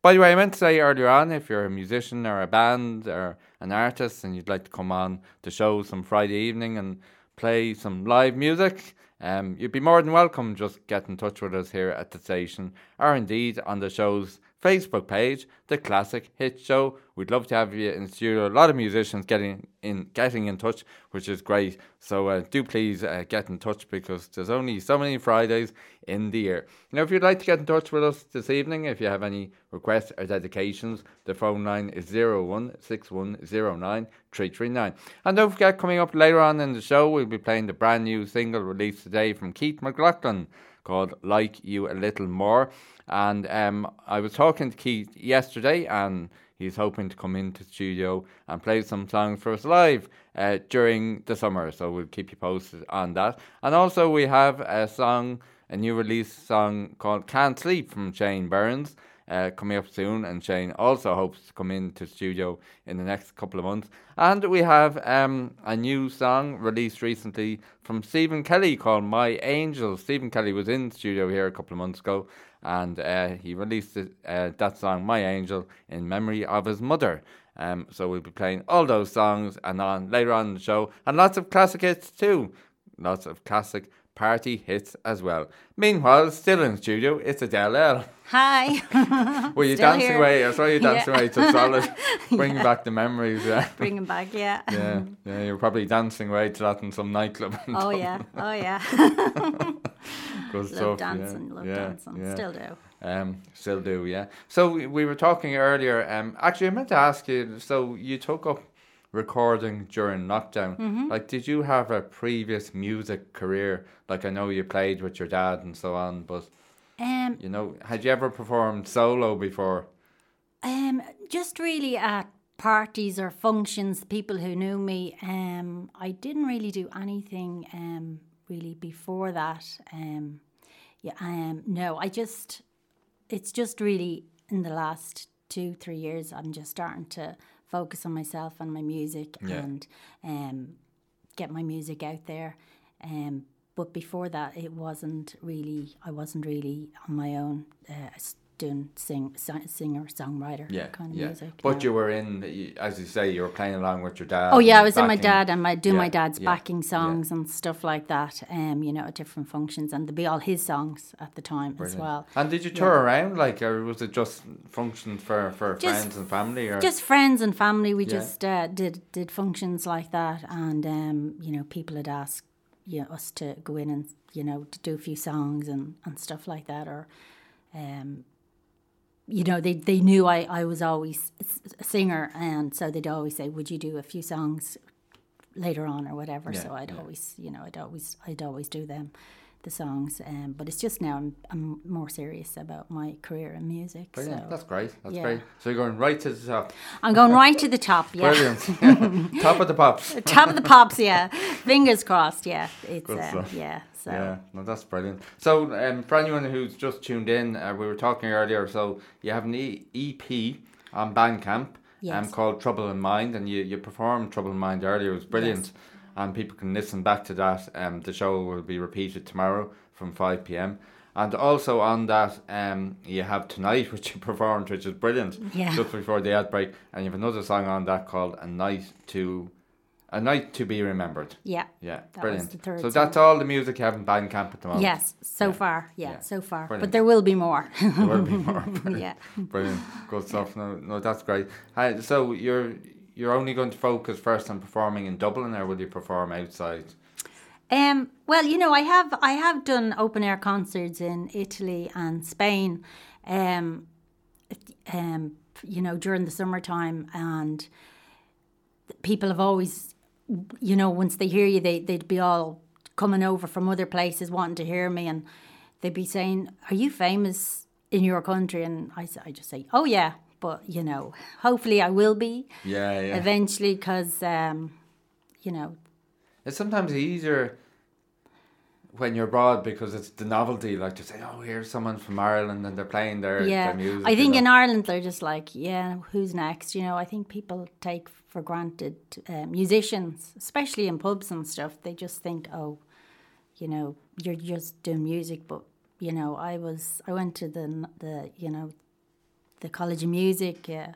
By the way, I meant to say earlier on, if you're a musician or a band or an artist and you'd like to come on the show some Friday evening and play some live music, um, you'd be more than welcome. Just get in touch with us here at the station or indeed on the show's Facebook page, The Classic Hit Show. We'd love to have you in studio. A lot of musicians getting in getting in touch, which is great. So uh, do please uh, get in touch because there's only so many Fridays in the year. Now, if you'd like to get in touch with us this evening, if you have any requests or dedications, the phone line is 016109339. And don't forget, coming up later on in the show, we'll be playing the brand new single released today from Keith McLaughlin called Like You a Little More. And um, I was talking to Keith yesterday, and he's hoping to come into the studio and play some songs for us live uh, during the summer. So we'll keep you posted on that. And also, we have a song, a new release song called Can't Sleep from Shane Burns. Uh, coming up soon, and Shane also hopes to come into studio in the next couple of months. And we have um, a new song released recently from Stephen Kelly called My Angel. Stephen Kelly was in studio here a couple of months ago, and uh, he released it, uh, that song, My Angel, in memory of his mother. Um, so we'll be playing all those songs and on later on in the show, and lots of classic hits too. Lots of classic party hits as well. Meanwhile, still in studio, it's Adele L. Hi. *laughs* Were you Still dancing here. away? I saw you dancing Yeah. away to Solid, bringing *laughs* Yeah. back the memories. Yeah. Bring him back, yeah. *laughs* Yeah, yeah, you're probably dancing away to that in some nightclub. and Oh yeah, oh yeah. Good love stuff. yeah, dancing, love yeah, dancing, yeah. still do. Um, still do, yeah. So we- we were talking earlier. Um, actually, I meant to ask you. So you took up recording during lockdown. Mhm. Like, did you have a previous music career? Like, I know you played with your dad and so on, but Um, you know, had you ever performed solo before? Um, just really at parties or functions, people who knew me. Um, I didn't really do anything um really before that. Um, yeah, um, no, I just, it's just really in the last two, three years, I'm just starting to focus on myself and my music Yeah. and um, get my music out there. Um, but before that, it wasn't really, I wasn't really on my own uh, doing sing, si- singer, songwriter Yeah, kind of yeah. music. But no. you were in, as you say, you were playing along with your dad. Oh yeah, I was in my dad and my do my dad's yeah, backing songs and stuff like that. Um, you know, at different functions, and there'd be all his songs at the time as well. And did you Yeah. tour around, like, or was it just functions for, for Just- friends and family? Or Just friends and family. We Yeah. just uh, did did functions like that, and um, you know, people had asked you know, us to go in and you know to do a few songs and, and stuff like that, or um, you know, they they knew I I was always a singer, and so they'd always say, "Would you do a few songs later on or whatever?" Yeah, so I'd yeah. always you know I'd always I'd always do them. The songs, um, but it's just now I'm, I'm more serious about my career in music. Brilliant. so, That's great. That's yeah. great. So you're going right to the top. I'm going right to the top. Yeah. Brilliant. *laughs* top of the pops. Top of the pops, yeah. Fingers crossed, yeah. It's um, yeah. So Yeah, no, that's brilliant. So, um, for anyone who's just tuned in, uh, we were talking earlier. So, you have an e- EP on Bandcamp um, Yes. called Trouble in Mind, and you, you performed Trouble in Mind earlier. It was brilliant. And people can listen back to that. Um, the show will be repeated tomorrow from 5 pm. And also on that, um, you have Tonight, *laughs* which you performed, which is brilliant. Yeah. Just before the outbreak. And you have another song on that called A Night to. A night to be remembered. Yeah, Yeah, that brilliant. so that's all the music you have in Bandcamp at the moment. yes, so far, yeah, so far. Brilliant. But there will be more. *laughs* There will be more. *laughs* Brilliant. yeah. Brilliant. Good stuff. No, no, that's great. Uh, so you're you're only going to focus first on performing in Dublin, or will you perform outside? Um, well, you know, I have I have done open air concerts in Italy and Spain, um, um, you know, during the summertime, and people have always, you know, once they hear you, they they'd be all coming over from other places wanting to hear me, and they'd be saying, "Are you famous in your country?" And I, I just say, "Oh yeah." But you know, hopefully I will be Yeah, yeah. eventually, because um, you know, It's sometimes easier when you're abroad because it's the novelty, like to say, "Oh, here's someone from Ireland and they're playing their, yeah, their music." I you think know. in Ireland they're just like, yeah, who's next? You know, I think people take for granted uh, musicians, especially in pubs and stuff. They just think, oh, you know, you're just doing music. But you know, I was, I went to the the you know, the College of Music uh,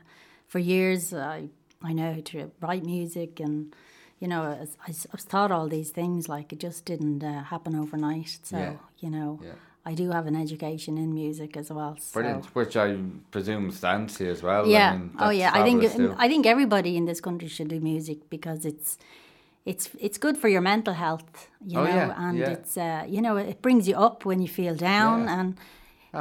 for years. I I know how to write music and. You know, I, I, I was taught all these things, like it just didn't uh, happen overnight. So, Yeah. you know, Yeah. I do have an education in music as well. So. Brilliant, which I presume stands here as well. I Yeah. mean, oh, yeah. I think too. I think everybody in this country should do music because it's it's it's good for your mental health. You Oh, know, yeah, and yeah. it's uh, you know it brings you up when you feel down Yeah. and.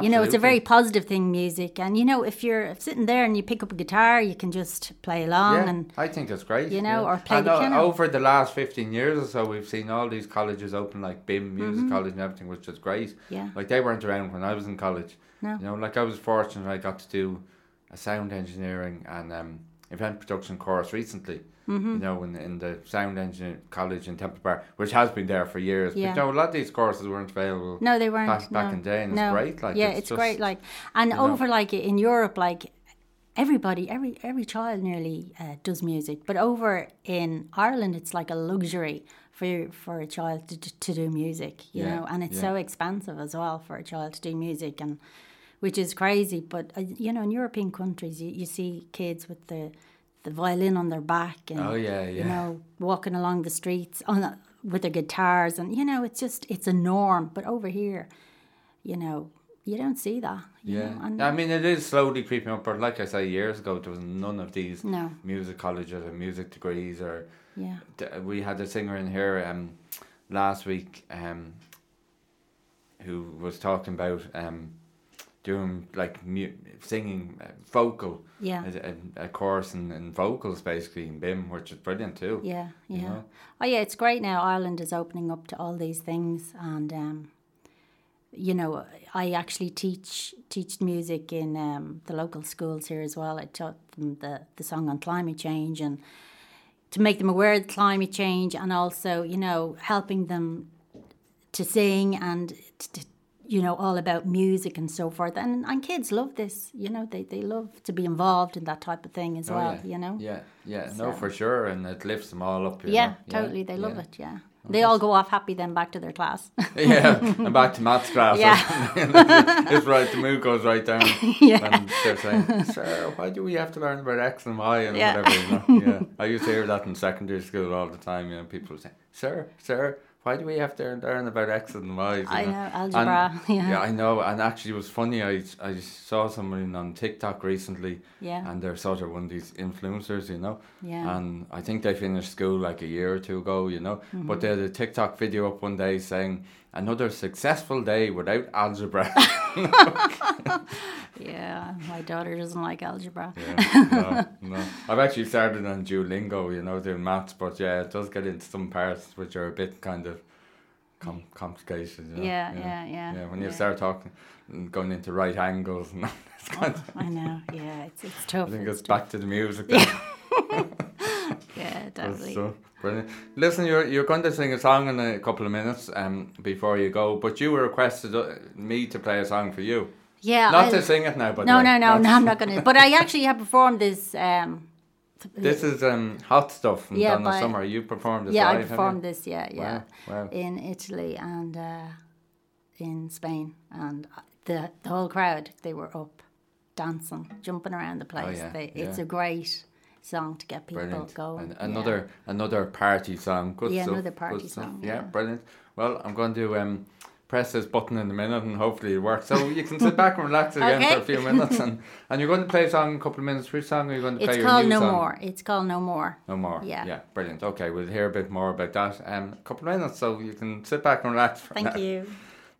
You know, it's a very positive thing, music. And, you know, if you're sitting there and you pick up a guitar, you can just play along Yeah, and I think that's great. you know, yeah. or play and the o- piano. Over the last 15 years or so, we've seen all these colleges open, like BIMM Music Mhm. College and everything, which is great. Yeah. Like they weren't around when I was in college. No. You know, like I was fortunate I got to do a sound engineering and um, event production course recently. Mhm. You know, in, in the sound engineering college in Temple Bar, which has been there for years. Yeah. But you know, a lot of these courses weren't available. No, they weren't. Back, back no. in day, and no. it's great. Like, yeah, it's, it's, just, great. Like, and you know. over like in Europe, like everybody, every every child nearly uh, does music, but over in Ireland, it's like a luxury for for a child to to do music. You Yeah, know, and it's yeah. so expensive as well for a child to do music, and which is crazy. But uh, you know, in European countries, you, you see kids with the the violin on their back and Oh, yeah, you know walking along the streets on a, with their guitars and you know it's just it's a norm but over here you know you don't see that you Yeah, I mean it is slowly creeping up. But like I say, years ago there was none of these No. music colleges or music degrees. Or Yeah. D- we had a singer in here um, last week um, who was talking about um, doing like mu- singing uh, vocal. Yeah. a, a, a course in, in vocals basically in BIMM, which is brilliant too. yeah you yeah know? oh yeah it's great now Ireland is opening up to all these things and um you know I actually teach teach music in um, the local schools here as well I taught them the, the song on climate change and to make them aware of climate change and also you know helping them to sing and t- t- you know all about music and so forth. And and kids love this. You know, they they love to be involved in that type of thing as Oh, well. yeah. You know. Yeah, yeah, no, for sure, and it lifts them all up. you Yeah, know? totally. They love it. Yeah. They all go off happy then back to their class. *laughs* yeah, and back to maths class. Yeah. *laughs* it's right. The mood goes right down. *laughs* Yeah. And they're saying, "Sir, why do we have to learn about X and Y and Yeah. whatever?" You know? Yeah, I used to hear that in secondary school all the time. You know, people would say, "Sir, sir." Why do we have to learn about X and Y? You I know? algebra, And- *laughs* yeah. yeah, I know. And actually, it was funny. I I saw someone on TikTok recently. Yeah. And they're sort of one of these influencers, you know. Yeah. And I think they finished school like a year or two ago, you know. Mhm. But they had a TikTok video up one day saying, another successful day without algebra. *laughs* *laughs* yeah, my daughter doesn't like algebra. yeah, no, no. *laughs* I've actually started on Duolingo, you know, doing maths, but yeah, it does get into some parts which are a bit kind of com- complicated. You know? Yeah, yeah, yeah, Yeah, when you yeah. start talking, and going into right angles, and it's kind oh, of, I know. Yeah, it's it's tough. I think it's it's back to the music. Yeah, definitely. stuff. Brilliant. Listen, you're you're going to sing a song in a couple of minutes um, before you go, but you were requested uh, me to play a song for you. Yeah. Not I- to sing it now, but no, no, no, no. I'm not going to. But I actually have performed this. Um, *laughs* This is um, hot stuff Yeah, Donna by- Summer. You performed this yeah, live, I performed this. Yeah, yeah, Wow, wow. in Italy and uh, in Spain, and the the whole crowd they were up, dancing, jumping around the place. Oh, yeah, they, It's a great song to get people Brilliant. going. And another another party song. Good Yeah, stuff. another party song, Yeah, yeah. brilliant. Well, I'm going to um, press this button in a minute and hopefully it works. So you can sit back and relax again for a few minutes. And, *laughs* and you're going to play a song in a couple of minutes. Which song are you going to It's play? your called No song? More. It's called No More. No more. Yeah. Yeah, brilliant. Okay, we'll hear a bit more about that um, a couple of minutes, so you can sit back and relax. For Thank now. you.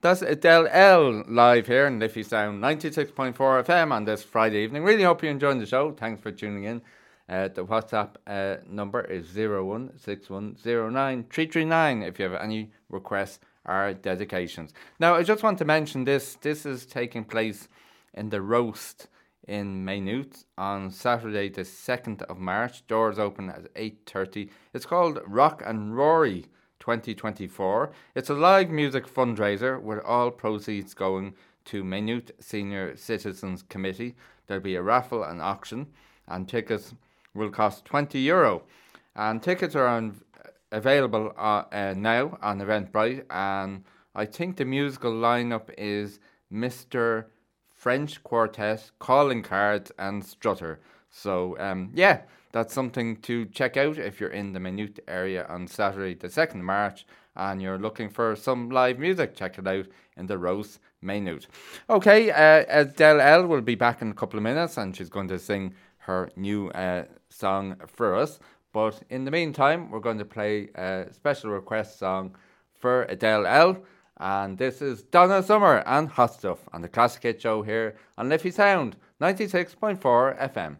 That's Adele L live here in Liffey Sound 96.4 FM on this Friday evening. Really hope you're enjoying the show. Thanks for tuning in. Uh, the WhatsApp uh, number is 016109339 if you have any requests or dedications. Now, I just want to mention this. This is taking place in the Roost in Maynooth on Saturday the 2nd of March. Doors open at 8.30. It's called Rock and Rory 2024. It's a live music fundraiser with all proceeds going to Maynooth Senior Citizens Committee. There'll be a raffle and auction, and tickets will cost 20 euro. And tickets are on, available uh, uh, now on Eventbrite, and I think the musical lineup is Mr. French Quartet, Calling Cards, and Strutter. So, um, yeah, that's something to check out if you're in the Maynooth area on Saturday, the 2nd of March, and you're looking for some live music. Check it out in the Rose Maynooth. Okay, uh, Adele L will be back in a couple of minutes, and she's going to sing her new uh, song for us. But in the meantime, we're going to play a special request song for Adele L. And this is Donna Summer and Hot Stuff on the Classic Hit Show here on Liffey Sound 96.4 FM.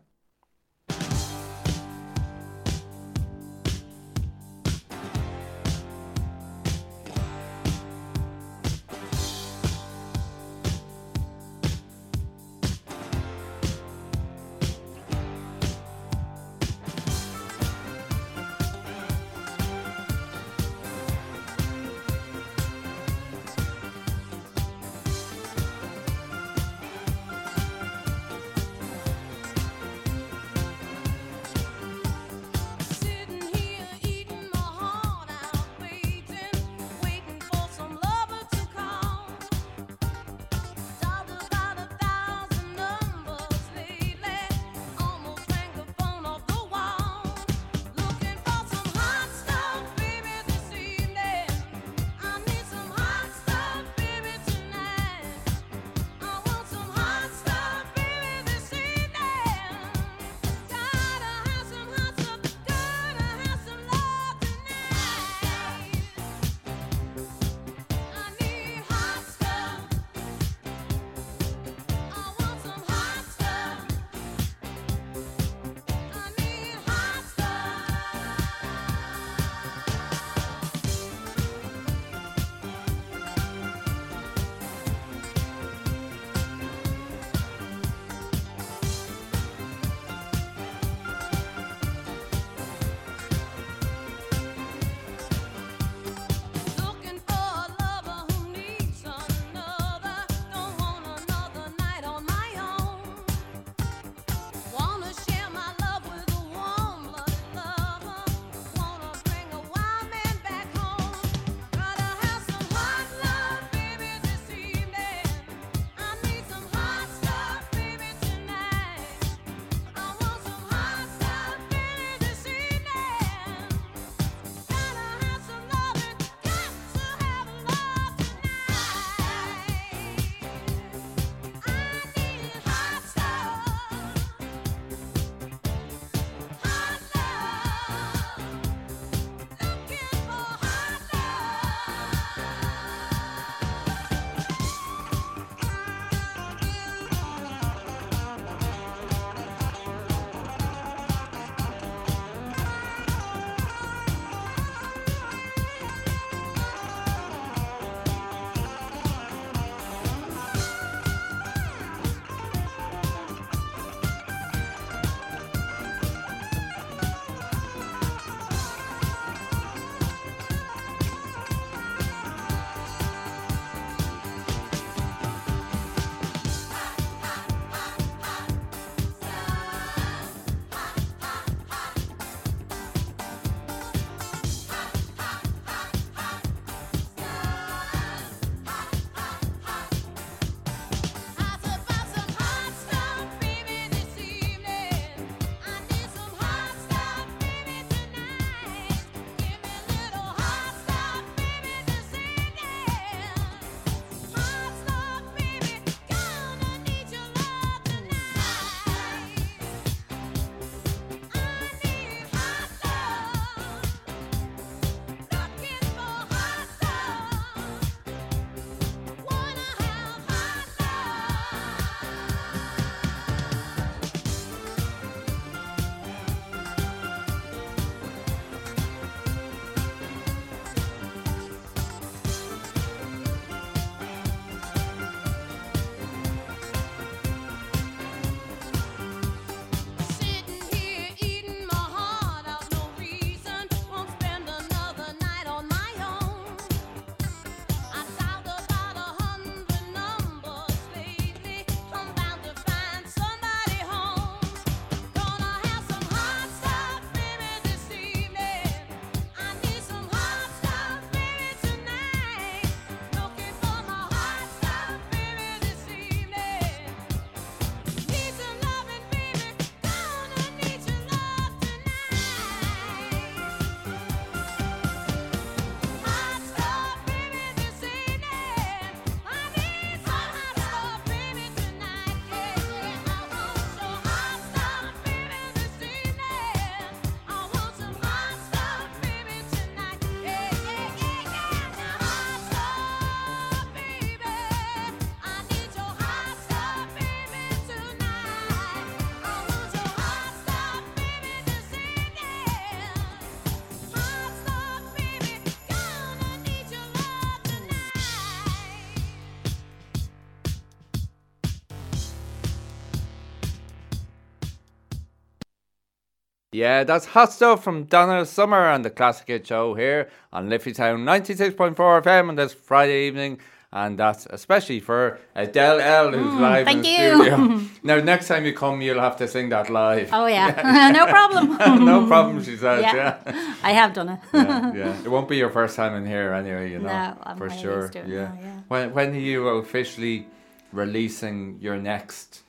Yeah, that's hot stuff from Donna Summer and the Classic Hit Show here on Liffey Sound 96.4 FM on this Friday evening. And that's especially for Adele L, who's Mm, live thank in the you. studio. *laughs* now, next time you come, you'll have to sing that live. Oh yeah, *laughs* *laughs* no problem. no problem, she says. Yeah. Yeah. I have done it. yeah, yeah. It won't be your first time in here anyway, you know. No, I'm for sure. used to it yeah. now, yeah. When when are you officially releasing your next?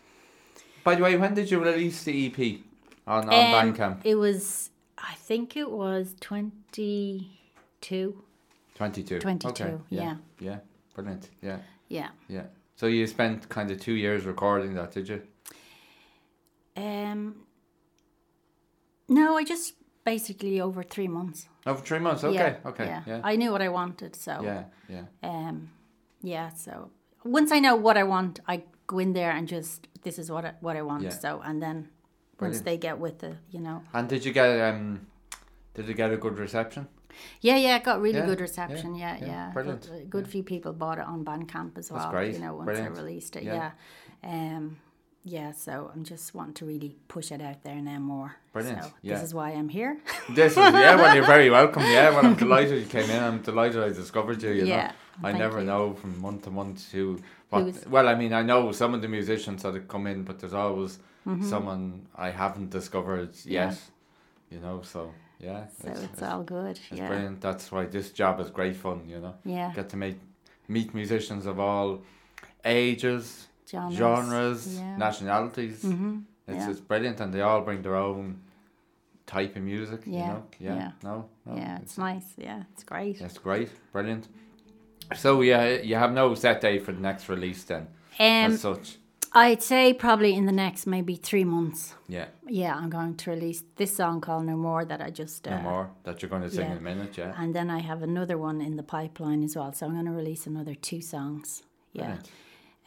By the way, when did you release the EP on on Um, Bandcamp? It was, I think it was twenty-two. Twenty two. 22, yeah. yeah. Yeah. Brilliant. Yeah. Yeah. Yeah. So you spent kind of two years recording that, did you? Um. No, I just basically over three months. Over three months. Okay. Yeah, okay. Yeah. Yeah. I knew what I wanted, so. Yeah, yeah. Um, yeah. So once I know what I want, I go in there and just this is what I, what I want. Yeah. So and then once they get with it, you know. And did you get um, did you get a good reception? Yeah, yeah, it got really Yeah, good reception. Yeah, yeah, yeah. brilliant, Good, a good few people bought it on Bandcamp as well. That's great, You know, once brilliant, I released it. yeah. Yeah. Um, yeah. So I'm just wanting to really push it out there now more. Brilliant, So yeah. this is why I'm here. This is yeah. Well, you're very *laughs* welcome. Yeah. Well, I'm delighted you came in. I'm delighted I discovered you. You Yeah, know, I never you. know from month to month who. What, well, I mean, I know some of the musicians that have come in, but there's always Mhm. someone I haven't discovered yet. Yeah. You know, so yeah. So it's all good, It's yeah. brilliant. That's why this job is great fun. You know. Yeah. Get to meet meet musicians of all ages, Genres, genres, yeah. nationalities. Mhm, It's it's brilliant, and they all bring their own type of music. Yeah, You know? Yeah. yeah. No. no yeah, it's nice. Yeah, it's great. That's great. Brilliant. So yeah, you have no set date for the next release then, Um, as such. I'd say probably in the next maybe three months. Yeah. Yeah, I'm going to release this song called No More that I just. No uh, more that you're going to sing yeah. in a minute. Yeah. And then I have another one in the pipeline as well. So I'm going to release another two songs. Yeah.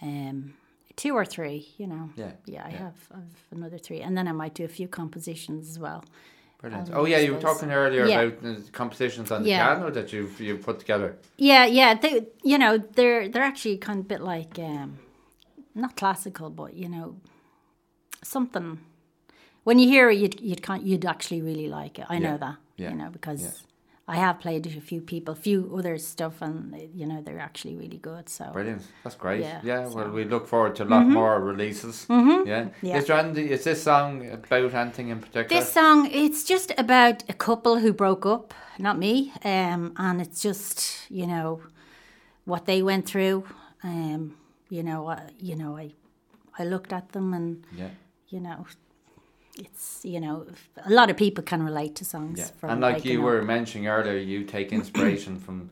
Um, two or three, you know. Yeah, Yeah, I yeah. have, I have another three. And then I might do a few compositions as well. Brilliant. I'll Oh yeah, you were talking earlier Yeah. about the compositions on the Yeah. piano that you you put together. Yeah, yeah. They, you know, they're they're actually kind of a bit like um, not classical, but you know, something. When you hear it, you'd you'd you'd actually really like it. I Yeah, know that. yeah, You know because. I have played it a few people, a few other stuff, and you know they're actually really good. So Brilliant. That's great. Yeah. Yeah, well, we look forward to a lot Mhm. more releases. Mhm. Yeah. Yeah. Is there is this song about anything in particular? This song, it's just about a couple who broke up, not me, um, and it's just you know what they went through. Um, you know, I, you know, I, I looked at them, and Yeah. you know, it's you know, a lot of people can relate to songs. Yeah. From And like breaking you up. were mentioning earlier, you take *coughs* inspiration from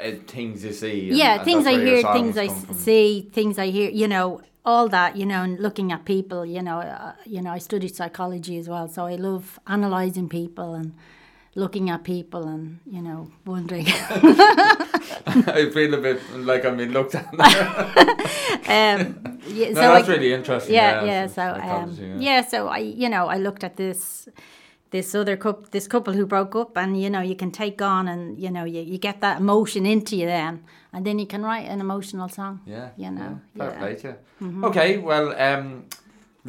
uh, things you see. and- yeah, and things I hear, things I from. see, things I hear. You know, all that. You know, and looking at people. You know, uh, you know, I studied psychology as well, so I love analyzing people and looking at people and you know wondering. *laughs* *laughs* I feel a bit like I'm being looked at. *laughs* um, yeah, No, so that's I- really interesting, Yeah, yeah, yeah. so So, um, yeah. yeah. So I, you know, I looked at this, this other couple, this couple who broke up, and you know, you can take on, and you know, you, you get that emotion into you then, and then you can write an emotional song. Yeah. You know. Yeah. Fair yeah. play to you. Mhm. Okay, well, um,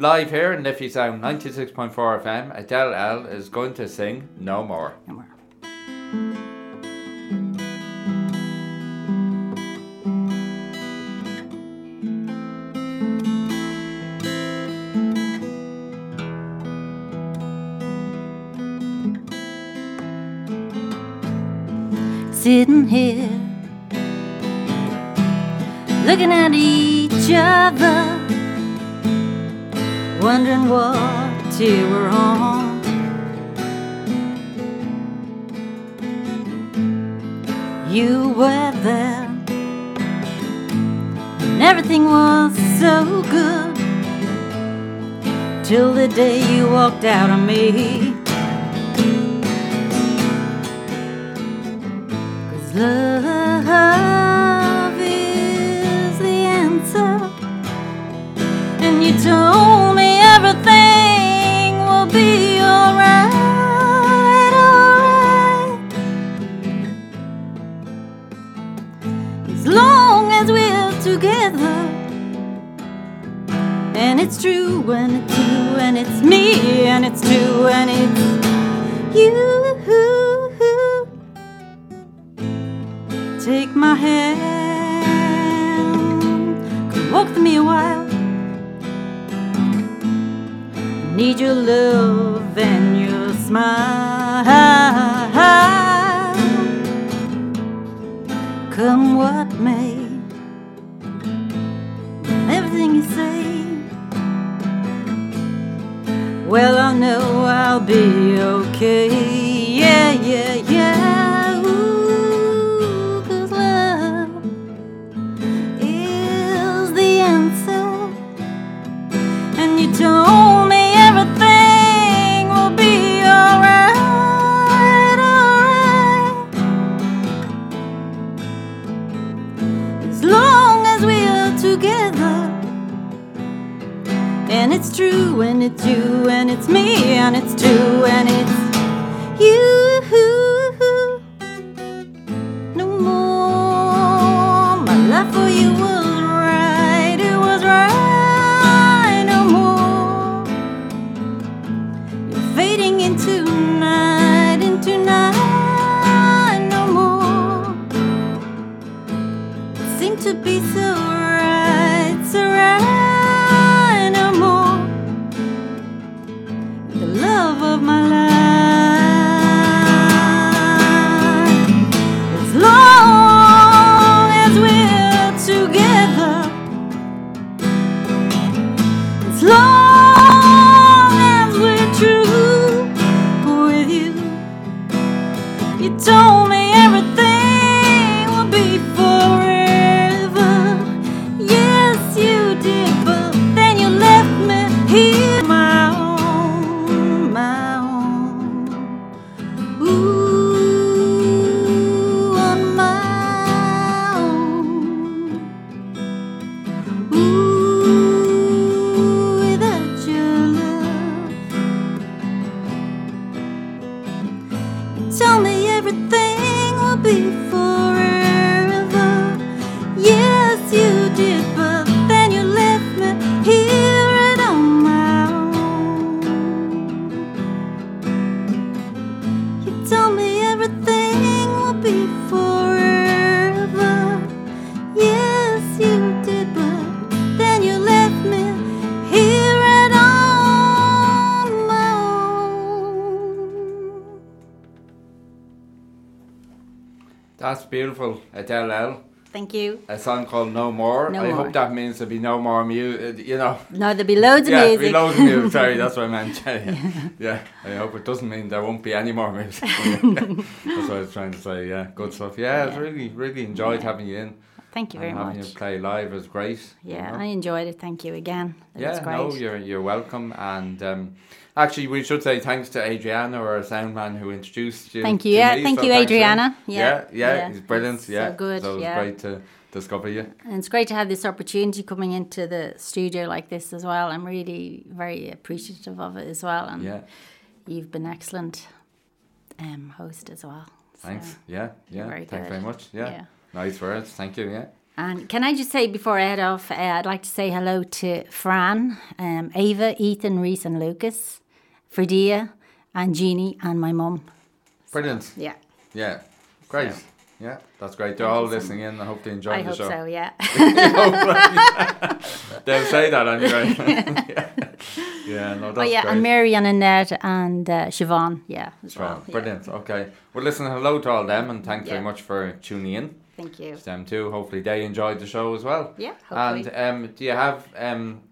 live here in Liffey Sound 96.4 FM, Adele L is going to sing No More. No More. Sitting here, looking at each other, wondering what you were on. You were there, and everything was so good till the day you walked out on me. Cause love beautiful, Adele L. Thank you. A song called No More. No I More. hope that means there'll be no more music, you know. No, there'll be loads of yeah, music. there'll loads of music. Sorry, that's what I meant. *laughs* yeah. yeah, I hope it doesn't mean there won't be any more music. *laughs* that's what I was trying to say. Yeah, good stuff. Yeah, it's really, really enjoyed having you in. Thank you very having much. you play live is great. you Yeah, know. I enjoyed it. Thank you again. Was Yeah, great. no, you're you're welcome. And um, actually, we should say thanks to Adriana, or our sound man, who introduced you. Thank you, yeah, me, thank so you, thanks to him. Adriana. Yeah, Yeah, yeah, yeah, he's brilliant. he's so yeah, good, So it was yeah. great to discover you. And it's great to have this opportunity coming into the studio like this as well. I'm really very appreciative of it as well. And Yeah. you've been excellent um, host as well. So- Thanks. Yeah, yeah. very Thanks good. very much. Yeah. Yeah. Nice words. Thank you. Yeah. And can I just say before I head off, uh, I'd like to say hello to Fran, um, Ava, Ethan, Reese, and Lucas, Fredia, and Jeannie, and my mum. Brilliant. Yeah. Yeah. Great. So- Yeah, that's great. They're all listening in. I hope they enjoy I the hope show. so, yeah. *laughs* *laughs* They'll say that anyway. yeah. *laughs* yeah, no, that's oh yeah, great. and Mary and Annette and uh, Siobhan, yeah, as well. yeah. Brilliant. Okay. Well, listen, hello to all them, and thanks Yeah. very much for tuning in. Thank you. To them too. Hopefully, they enjoyed the show as well. Yeah, And um, do you have um,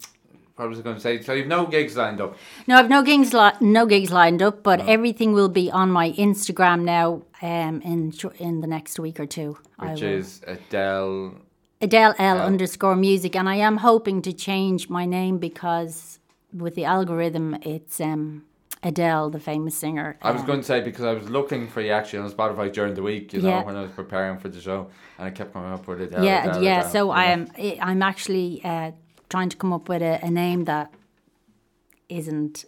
what was I going to say? So you've no gigs lined up. No, I've no gigs li- no gigs lined up, but everything will be on my Instagram now. Um, in in the next week or two, Which is Adele. Adele L L. underscore music, and I am hoping to change my name because with the algorithm, it's um Adele, the famous singer. I was um, going to say because I was looking for you actually on Spotify during the week, you Yeah. know, when I was preparing for the show, and I kept coming up with Adele. yeah, Adele, yeah. Adele, So I am. I- I'm actually uh, trying to come up with a, a name that isn't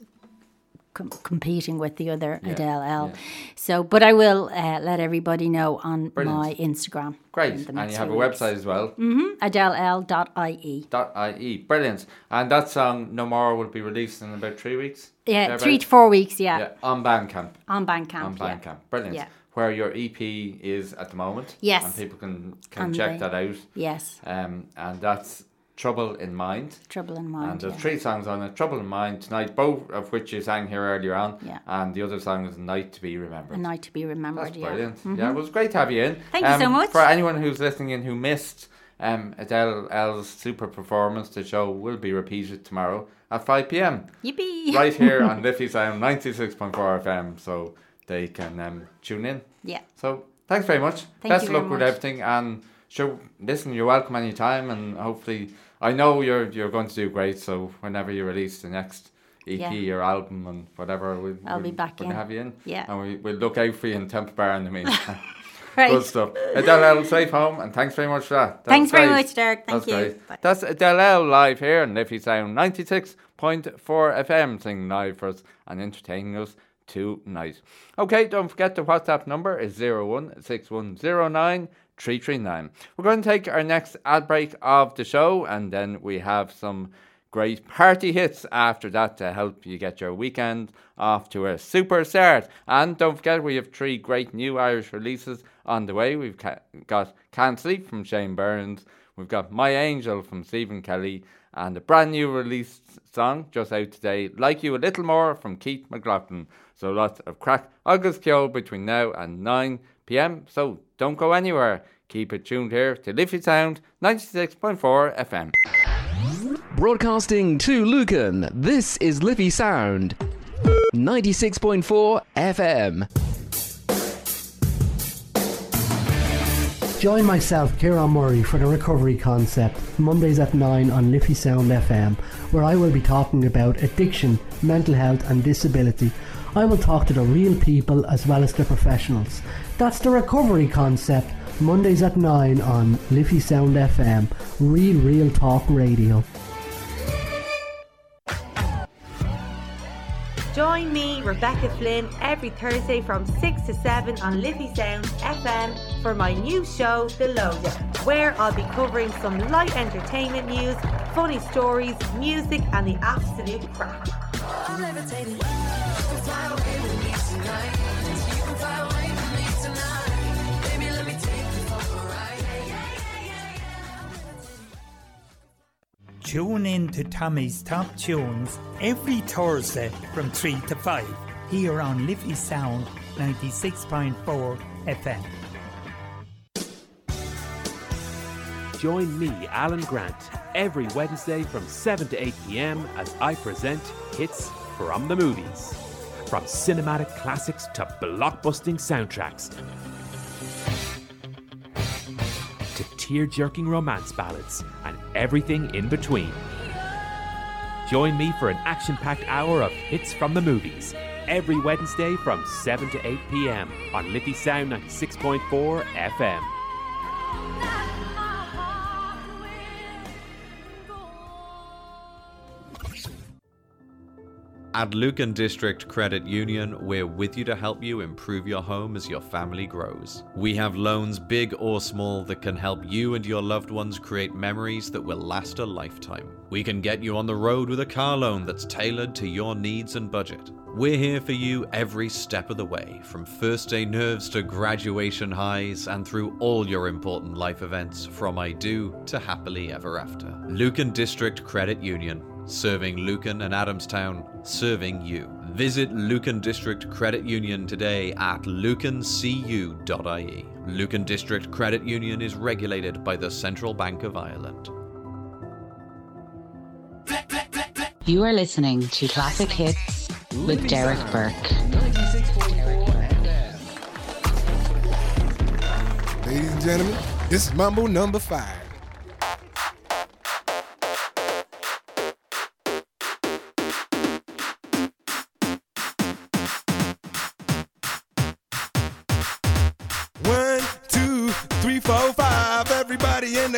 com- competing with the other Yeah, Adele L. yeah. So, but I will uh, let everybody know on Brilliant. my Instagram. Great. in And you have a weeks. website as well. Mm-hmm. AdeleL.ie. Dot IE. Brilliant. And that song, No More, will be released in about three weeks? Yeah, three to four weeks. Yeah, Yeah, on Bandcamp. on Bandcamp. on yeah. Bandcamp. Brilliant. Yeah. Where your EP is at the moment. Yes. And people can, can And check they- that out. Yes. Um, and that's Trouble in Mind. Trouble in Mind. And there's yeah. three songs on it Trouble in Mind tonight, both of which you sang here earlier on. Yeah. And the other song is Night to Be Remembered. A night to be remembered. That's yeah. brilliant. Mhm. Yeah, it was great to have you in. Thank you so Um, much. For anyone who's listening in who missed um, Adele L's super performance, the show will be repeated tomorrow at 5 pm. Yippee! *laughs* Right here on *laughs* Liffey Sound 96.4 FM, so they can um, tune in. Yeah. So thanks very much. Thank Best of luck with everything. And sure, listen, you're welcome anytime. And hopefully, I know you're you're going to do great. So whenever you release the next EP Yeah. or album and whatever, we'll, I'll we'll, be back we'll in. have you in. Yeah. And we, we'll look out for you in Temple Bar in the meantime. *laughs* Right. Good stuff. Adele safe home, and thanks very much for that. That Thanks very great. much, Derek. Thank That's you. great. That's Adele live here on Liffey Sound 96.4 FM, singing live for us and entertaining us tonight. Okay, don't forget the WhatsApp number is 016109 339. We're going to take our next ad break of the show, and then we have some great party hits after that to help you get your weekend off to a super start. And don't forget, we have three great new Irish releases on the way. We've ca- got Can't Sleep from Shane Burns, we've got My Angel from Stephen Kelly, and a brand new release song just out today, Like You a Little More from Keith McLaughlin. So lots of craic agus ceol between now and 9 pm. So don't go anywhere. Keep it tuned here to Liffey Sound 96.4 FM. Broadcasting to Lucan, this is Liffey Sound 96.4 FM. Join myself, Kieran Murray, for the Recovery Concept, Mondays at 9 on Liffey Sound FM, where I will be talking about addiction, mental health, and disability. I will talk to the real people as well as the professionals. That's the Recovery Concept, Mondays at 9 on Liffey Sound FM, real, real talk radio. Join me, Rebecca Flynn, every Thursday from 6 to 7 on Liffey Sound FM for my new show, The Loader, where I'll be covering some light entertainment news, funny stories, music, and the absolute crack. Tune in to Tommy's Top Tunes every Thursday from 3 to 5 here on Liffey Sound 96.4 FM. Join me, Alan Grant, every Wednesday from 7 to 8 pm as I present hits from the movies. From cinematic classics to blockbusting soundtracks tear jerking romance ballads and everything in between. Join me for an action packed hour of hits from the movies every Wednesday from 7 to 8 pm on Liffey Sound 96.4 FM. At Lucan District Credit Union, we're with you to help you improve your home as your family grows. We have loans big or small that can help you and your loved ones create memories that will last a lifetime. We can get you on the road with a car loan that's tailored to your needs and budget. We're here for you every step of the way, from first day nerves to graduation highs, and through all your important life events, from I do to happily ever after. Lucan District Credit Union, serving Lucan and Adamstown, serving you. Visit Lucan District Credit Union today at lucancu.ie. Lucan District Credit Union is regulated by the Central Bank of Ireland. You are listening to Classic Hits with Derek Burke. Ladies and gentlemen, this is Mambo number five.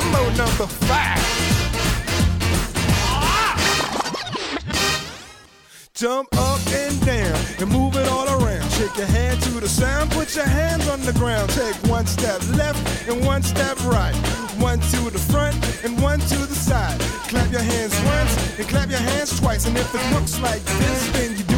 Mambo number five. Jump up and down and move it all around. Shake your hand to the sound, put your hands on the ground. Take one step left and one step right. One to the front and one to the side. Clap your hands once and clap your hands twice. And if it looks like this, then you're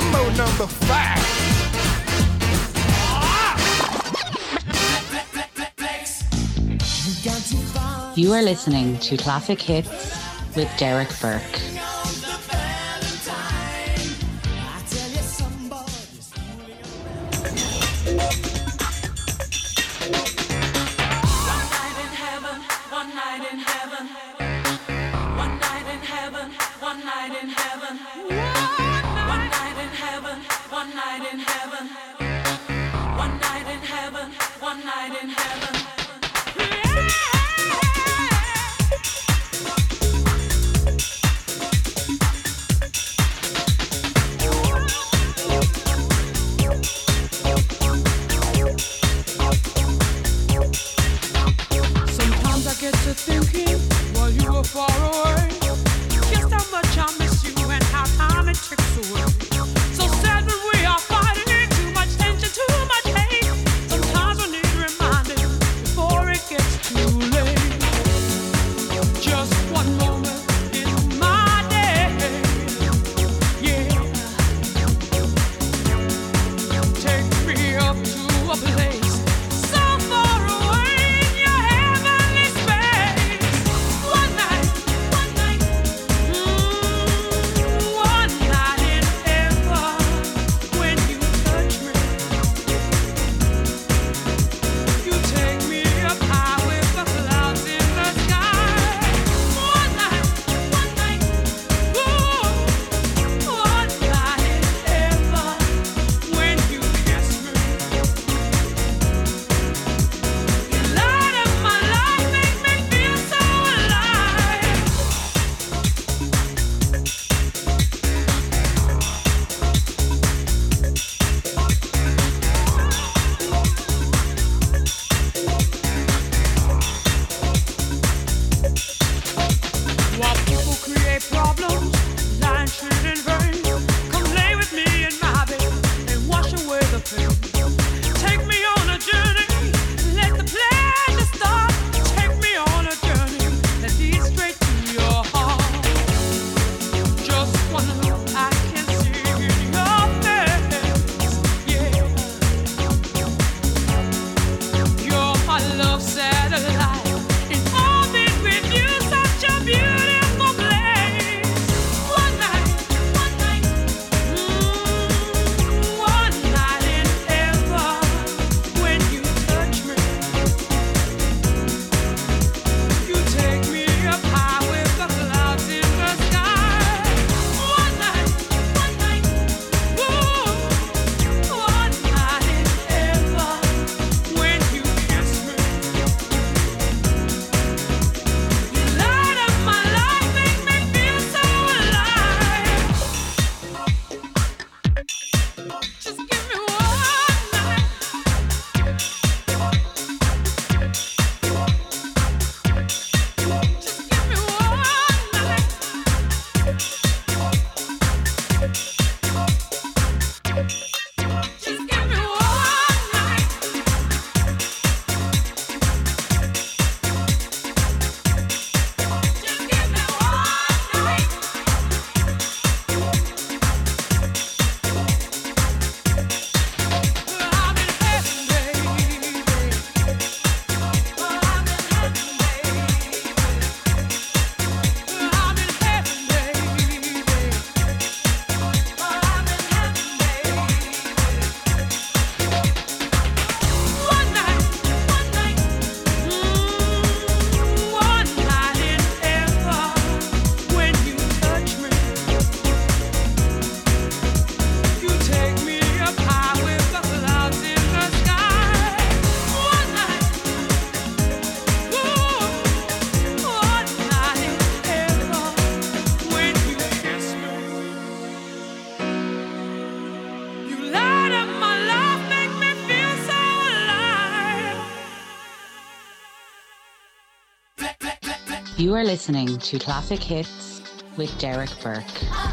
Number five. You are listening to Classic Hits with Derek Burke. You are listening to Classic Hits with Derek Burke.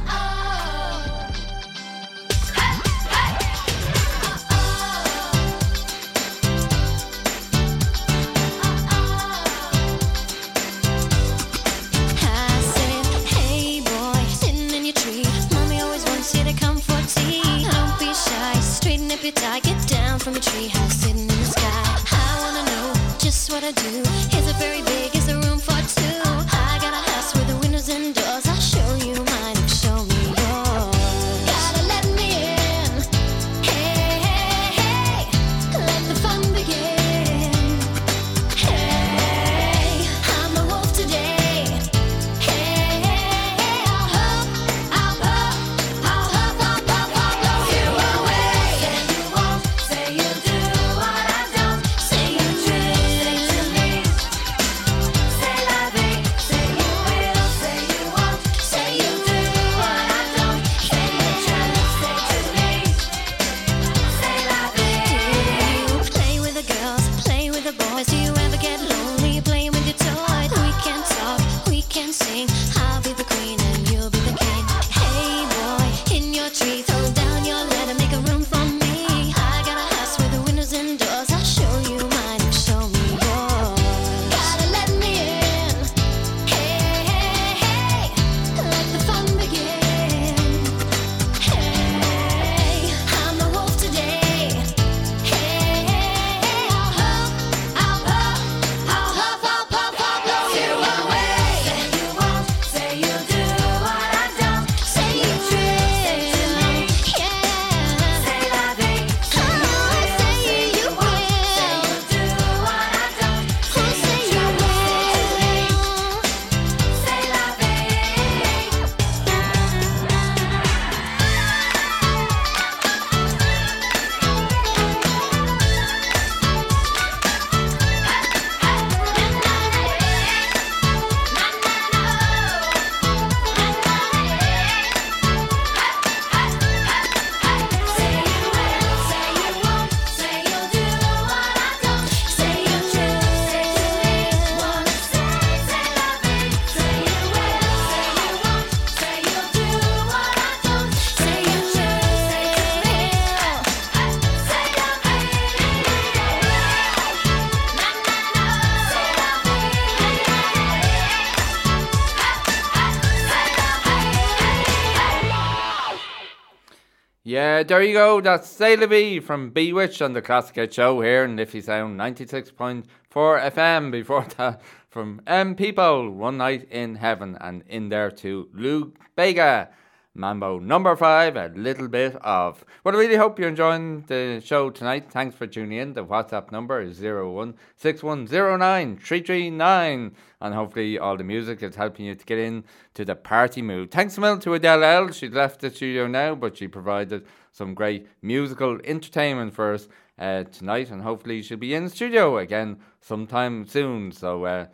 Yeah, there you go. That's C'est la Vie from B*Witched on the Classic Hit Show here in Liffey Sound 96.4 FM. Before *laughs* that, from M People, One Night in Heaven, and in there to Lou Bega. Mambo number five, a little bit of. Well, I really hope you're enjoying the show tonight. Thanks for tuning in. The WhatsApp number is 016109339. And hopefully, all the music is helping you to get in to the party mood. Thanks a million to Adele L. She's left the studio now, but she provided some great musical entertainment for us uh, tonight. And hopefully, she'll be in studio again sometime soon. So, uh,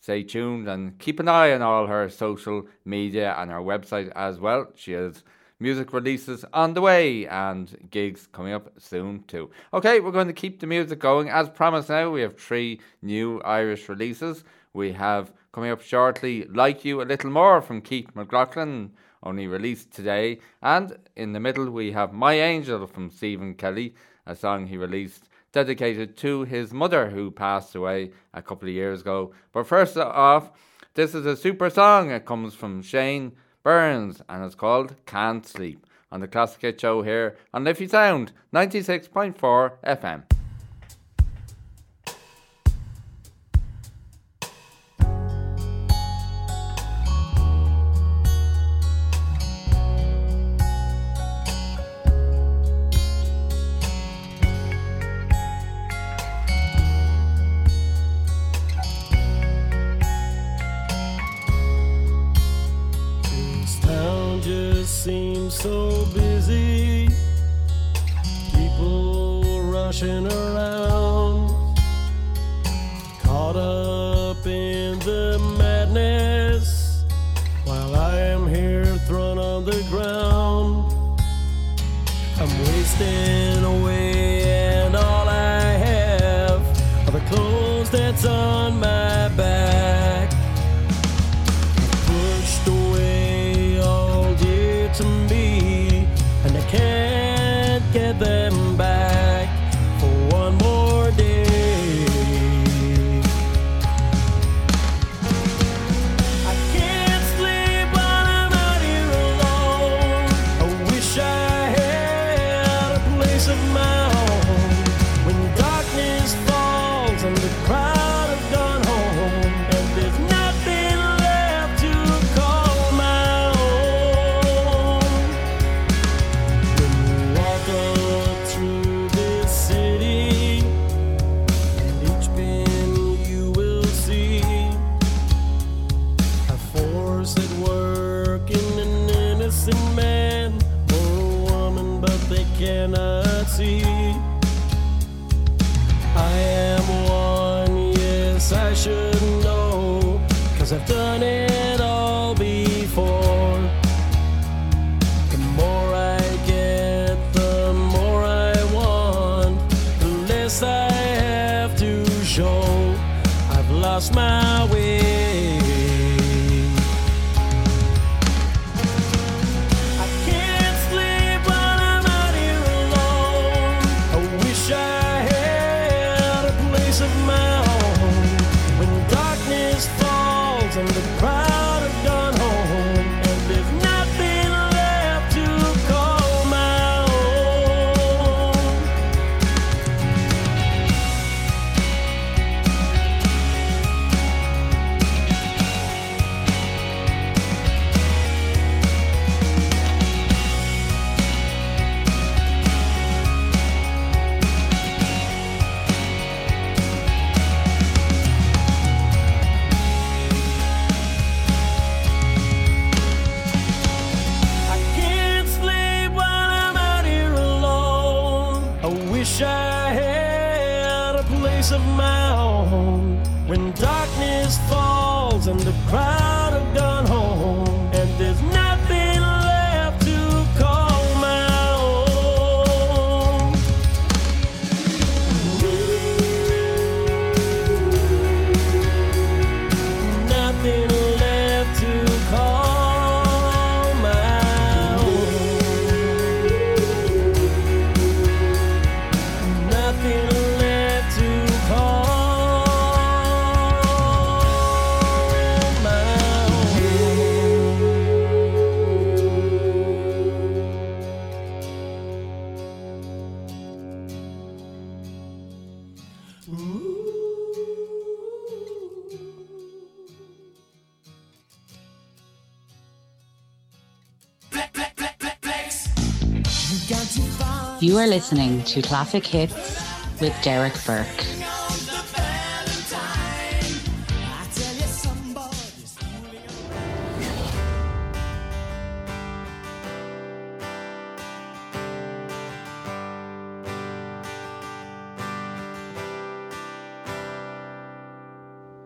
stay tuned and keep an eye on all her social media and her website as well. She has music releases on the way and gigs coming up soon too. Okay, we're going to keep the music going. As promised now, we have three new Irish releases. We have coming up shortly Like You a Little More from Keith McLaughlin, only released today. And in the middle, we have My Angel from Stephen Kelly, a song he released dedicated to his mother who passed away a couple of years ago. But first off, this is a super song. It comes from Shane Burns and it's called Can't Sleep on the Classic Hit Show here on Liffey Sound 96.4 FM. Seems so busy. People rushing around, are listening to Classic Hits with Derek Burke.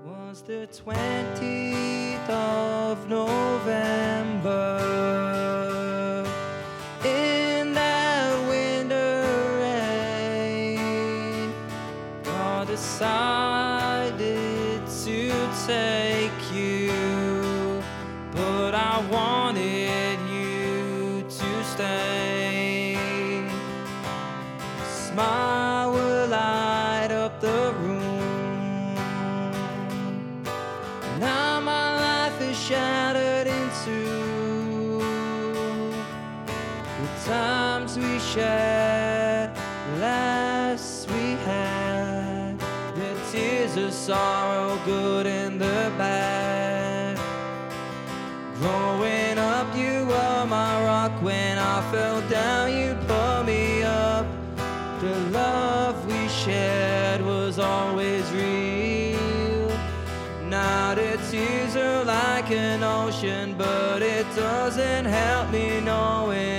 Was the 20th of November? sorrow, good and the bad. Growing up, you were my rock. When I fell down, you pulled me up. The love we shared was always real. Now the tears are like an ocean, but it doesn't help me knowing.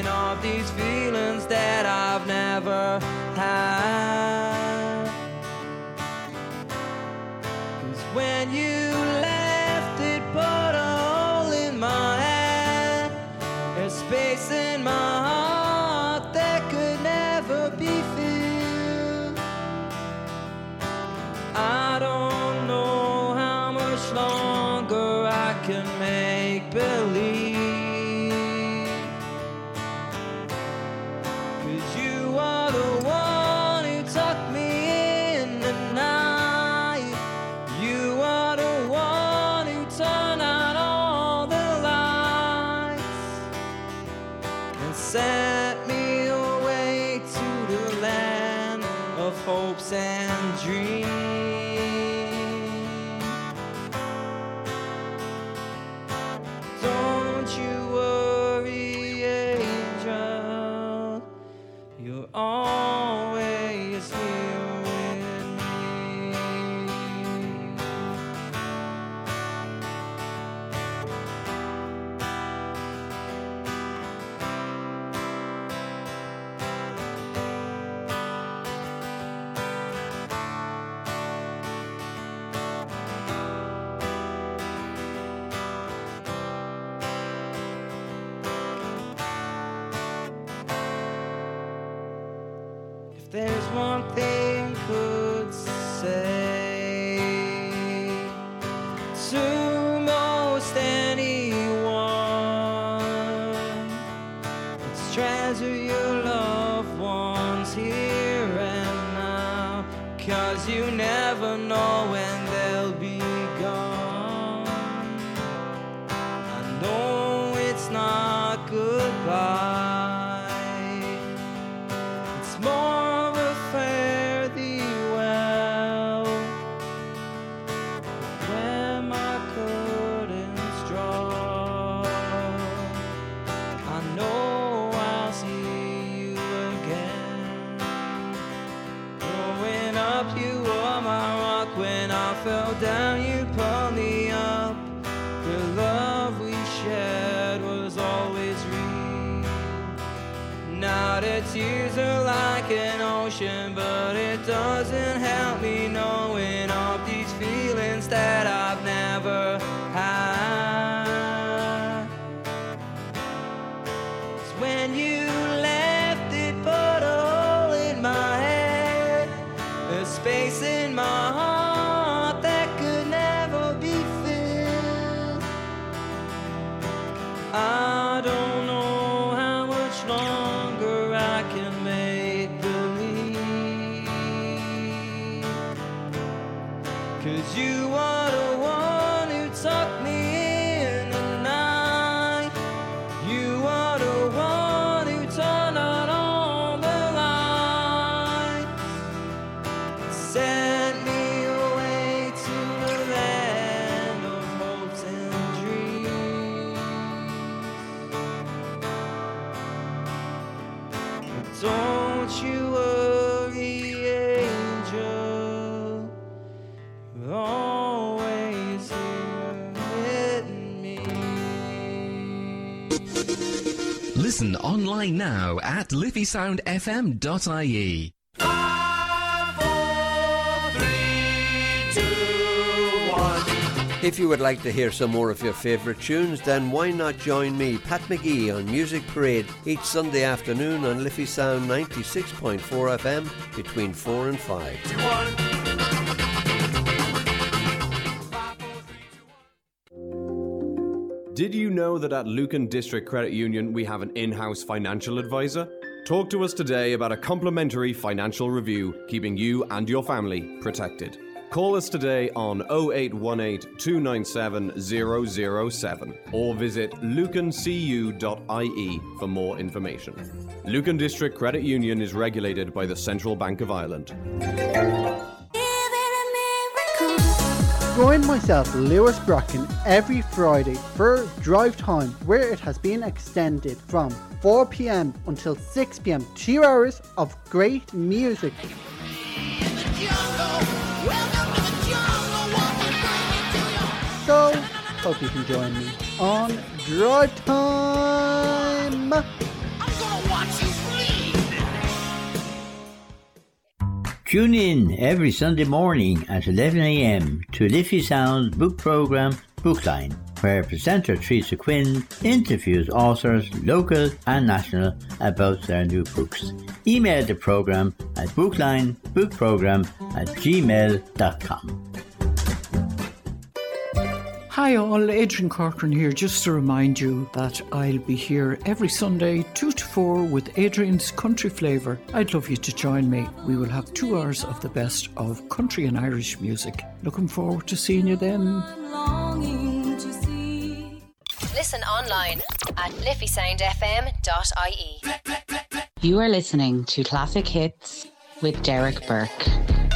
Tears are like an ocean, but it doesn't help me knowing of these feelings that I've never online now at liffeysoundfm.ie. If you would like to hear some more of your favourite tunes, then why not join me, Pat McGee, on Music Parade each Sunday afternoon on Liffey Sound 96.4 FM between 4 and 5. Did you know that at Lucan District Credit Union we have an in house financial advisor? Talk to us today about a complimentary financial review, keeping you and your family protected. Call us today on 0818 297 007 or visit lucancu.ie for more information. Lucan District Credit Union is regulated by the Central Bank of Ireland. Join myself, Lewis Bracken, every Friday for Drive Time, where it has been extended from 4 pm until 6 pm. Two hours of great music. So, hope you can join me on Drive Time. Tune in every Sunday morning at 11am to Liffey Sound's book programme Bookline, where presenter Teresa Quinn interviews authors, local and national, about their new books. Email the programme at booklinebookprogram at gmail.com. Hi all, Adrian Corcoran here, just to remind you that I'll be here every Sunday, 2 to 4, with Adrian's Country Flavour. I'd love you to join me. We will have two hours of the best of country and Irish music. Looking forward to seeing you then. Listen online at liffeysoundfm.ie. You are listening to Classic Hits with Derek Burke.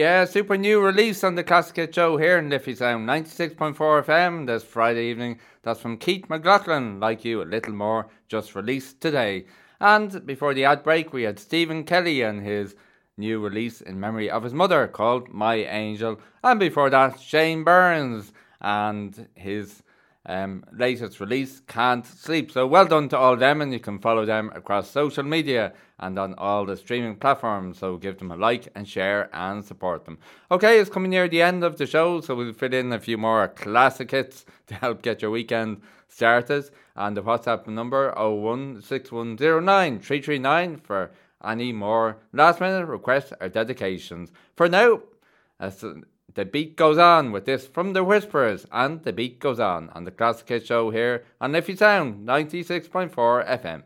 Yeah, super new release on the Classic Hit Show here in Liffey Sound 96.4 FM this Friday evening. That's from Keith McLaughlin, like you, a little more, just released today. And before the ad break, we had Stephen Kelly and his new release in memory of his mother called My Angel. And before that, Shane Burns and his um, latest release, Can't Sleep. So well done to all them, and you can follow them across social media and on all the streaming platforms. So give them a like and share and support them. Okay, it's coming near the end of the show, so we'll fit in a few more classic hits *laughs* to help get your weekend started. And the WhatsApp number 016109339 for any more last minute requests or dedications. For now, as the beat goes on with this from the Whispers, and the beat goes on on the Classic Hit Show here on Liffey Sound 96.4 FM.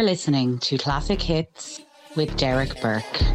Are listening to Classic Hits with Derek Burke.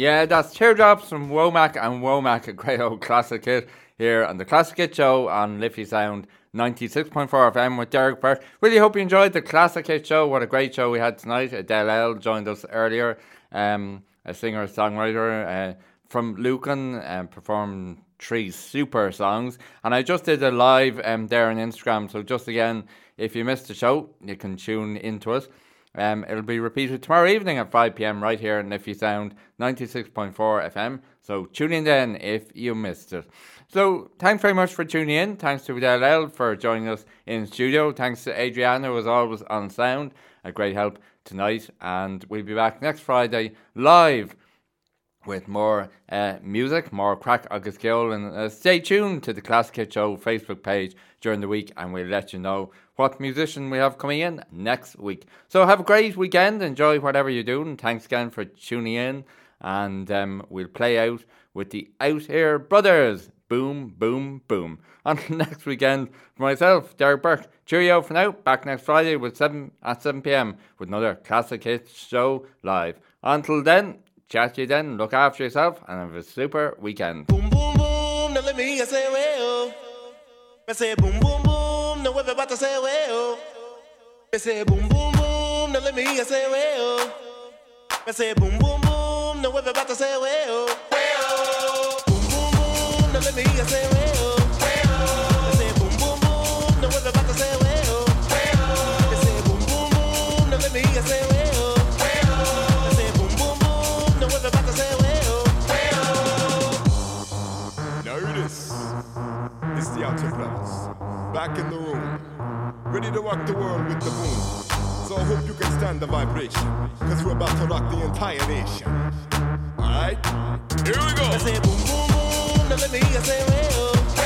Yeah, that's Teardrops from Womack and Womack, a great old classic hit here on the Classic Hit Show on Liffey Sound 96.4 FM with Derek Burke. Really hope you enjoyed the Classic Hit Show. What a great show we had tonight. Adele L joined us earlier, um, a singer songwriter uh, from Lucan, and performed three super songs. And I just did a live um, there on Instagram. So, just again, if you missed the show, you can tune into it. Um, it'll be repeated tomorrow evening at 5 pm right here on You Sound 96.4 FM. So tune in then if you missed it. So thanks very much for tuning in. Thanks to Adele for joining us in studio. Thanks to Adriana, who was always on sound. A great help tonight. And we'll be back next Friday live with more uh, music, more craic agus ceol, and uh, stay tuned to the Classic Hit Show Facebook page during the week, and we'll let you know what musician we have coming in next week. So have a great weekend, enjoy whatever you're doing. Thanks again for tuning in, and um, we'll play out with the Outhere Brothers. Boom, boom, boom. *laughs* Until next weekend, for myself, Derek Burke. Cheerio for now. Back next Friday with seven at seven pm with another Classic Hits Show live. Until then. Chat to you then, look after yourself, and have a super weekend. boom, boom, boom. now let me say well. I say boom, boom, boom, now everybody say well. I say boom, boom, boom, now let me hear say say boom, boom, boom, now everybody say well. Well, boom, boom, boom, now let me hear say well. I say boom, boom, boom, now everybody say well. I say boom, boom, boom, now let me hear say well. I say say hear this. The Outer. Back in the room. Ready to rock the world with the boom. So I hope you can stand the vibration. Cause we're about to rock the entire nation. Alright? Here we go. I say boom, boom, boom, now let me you say. I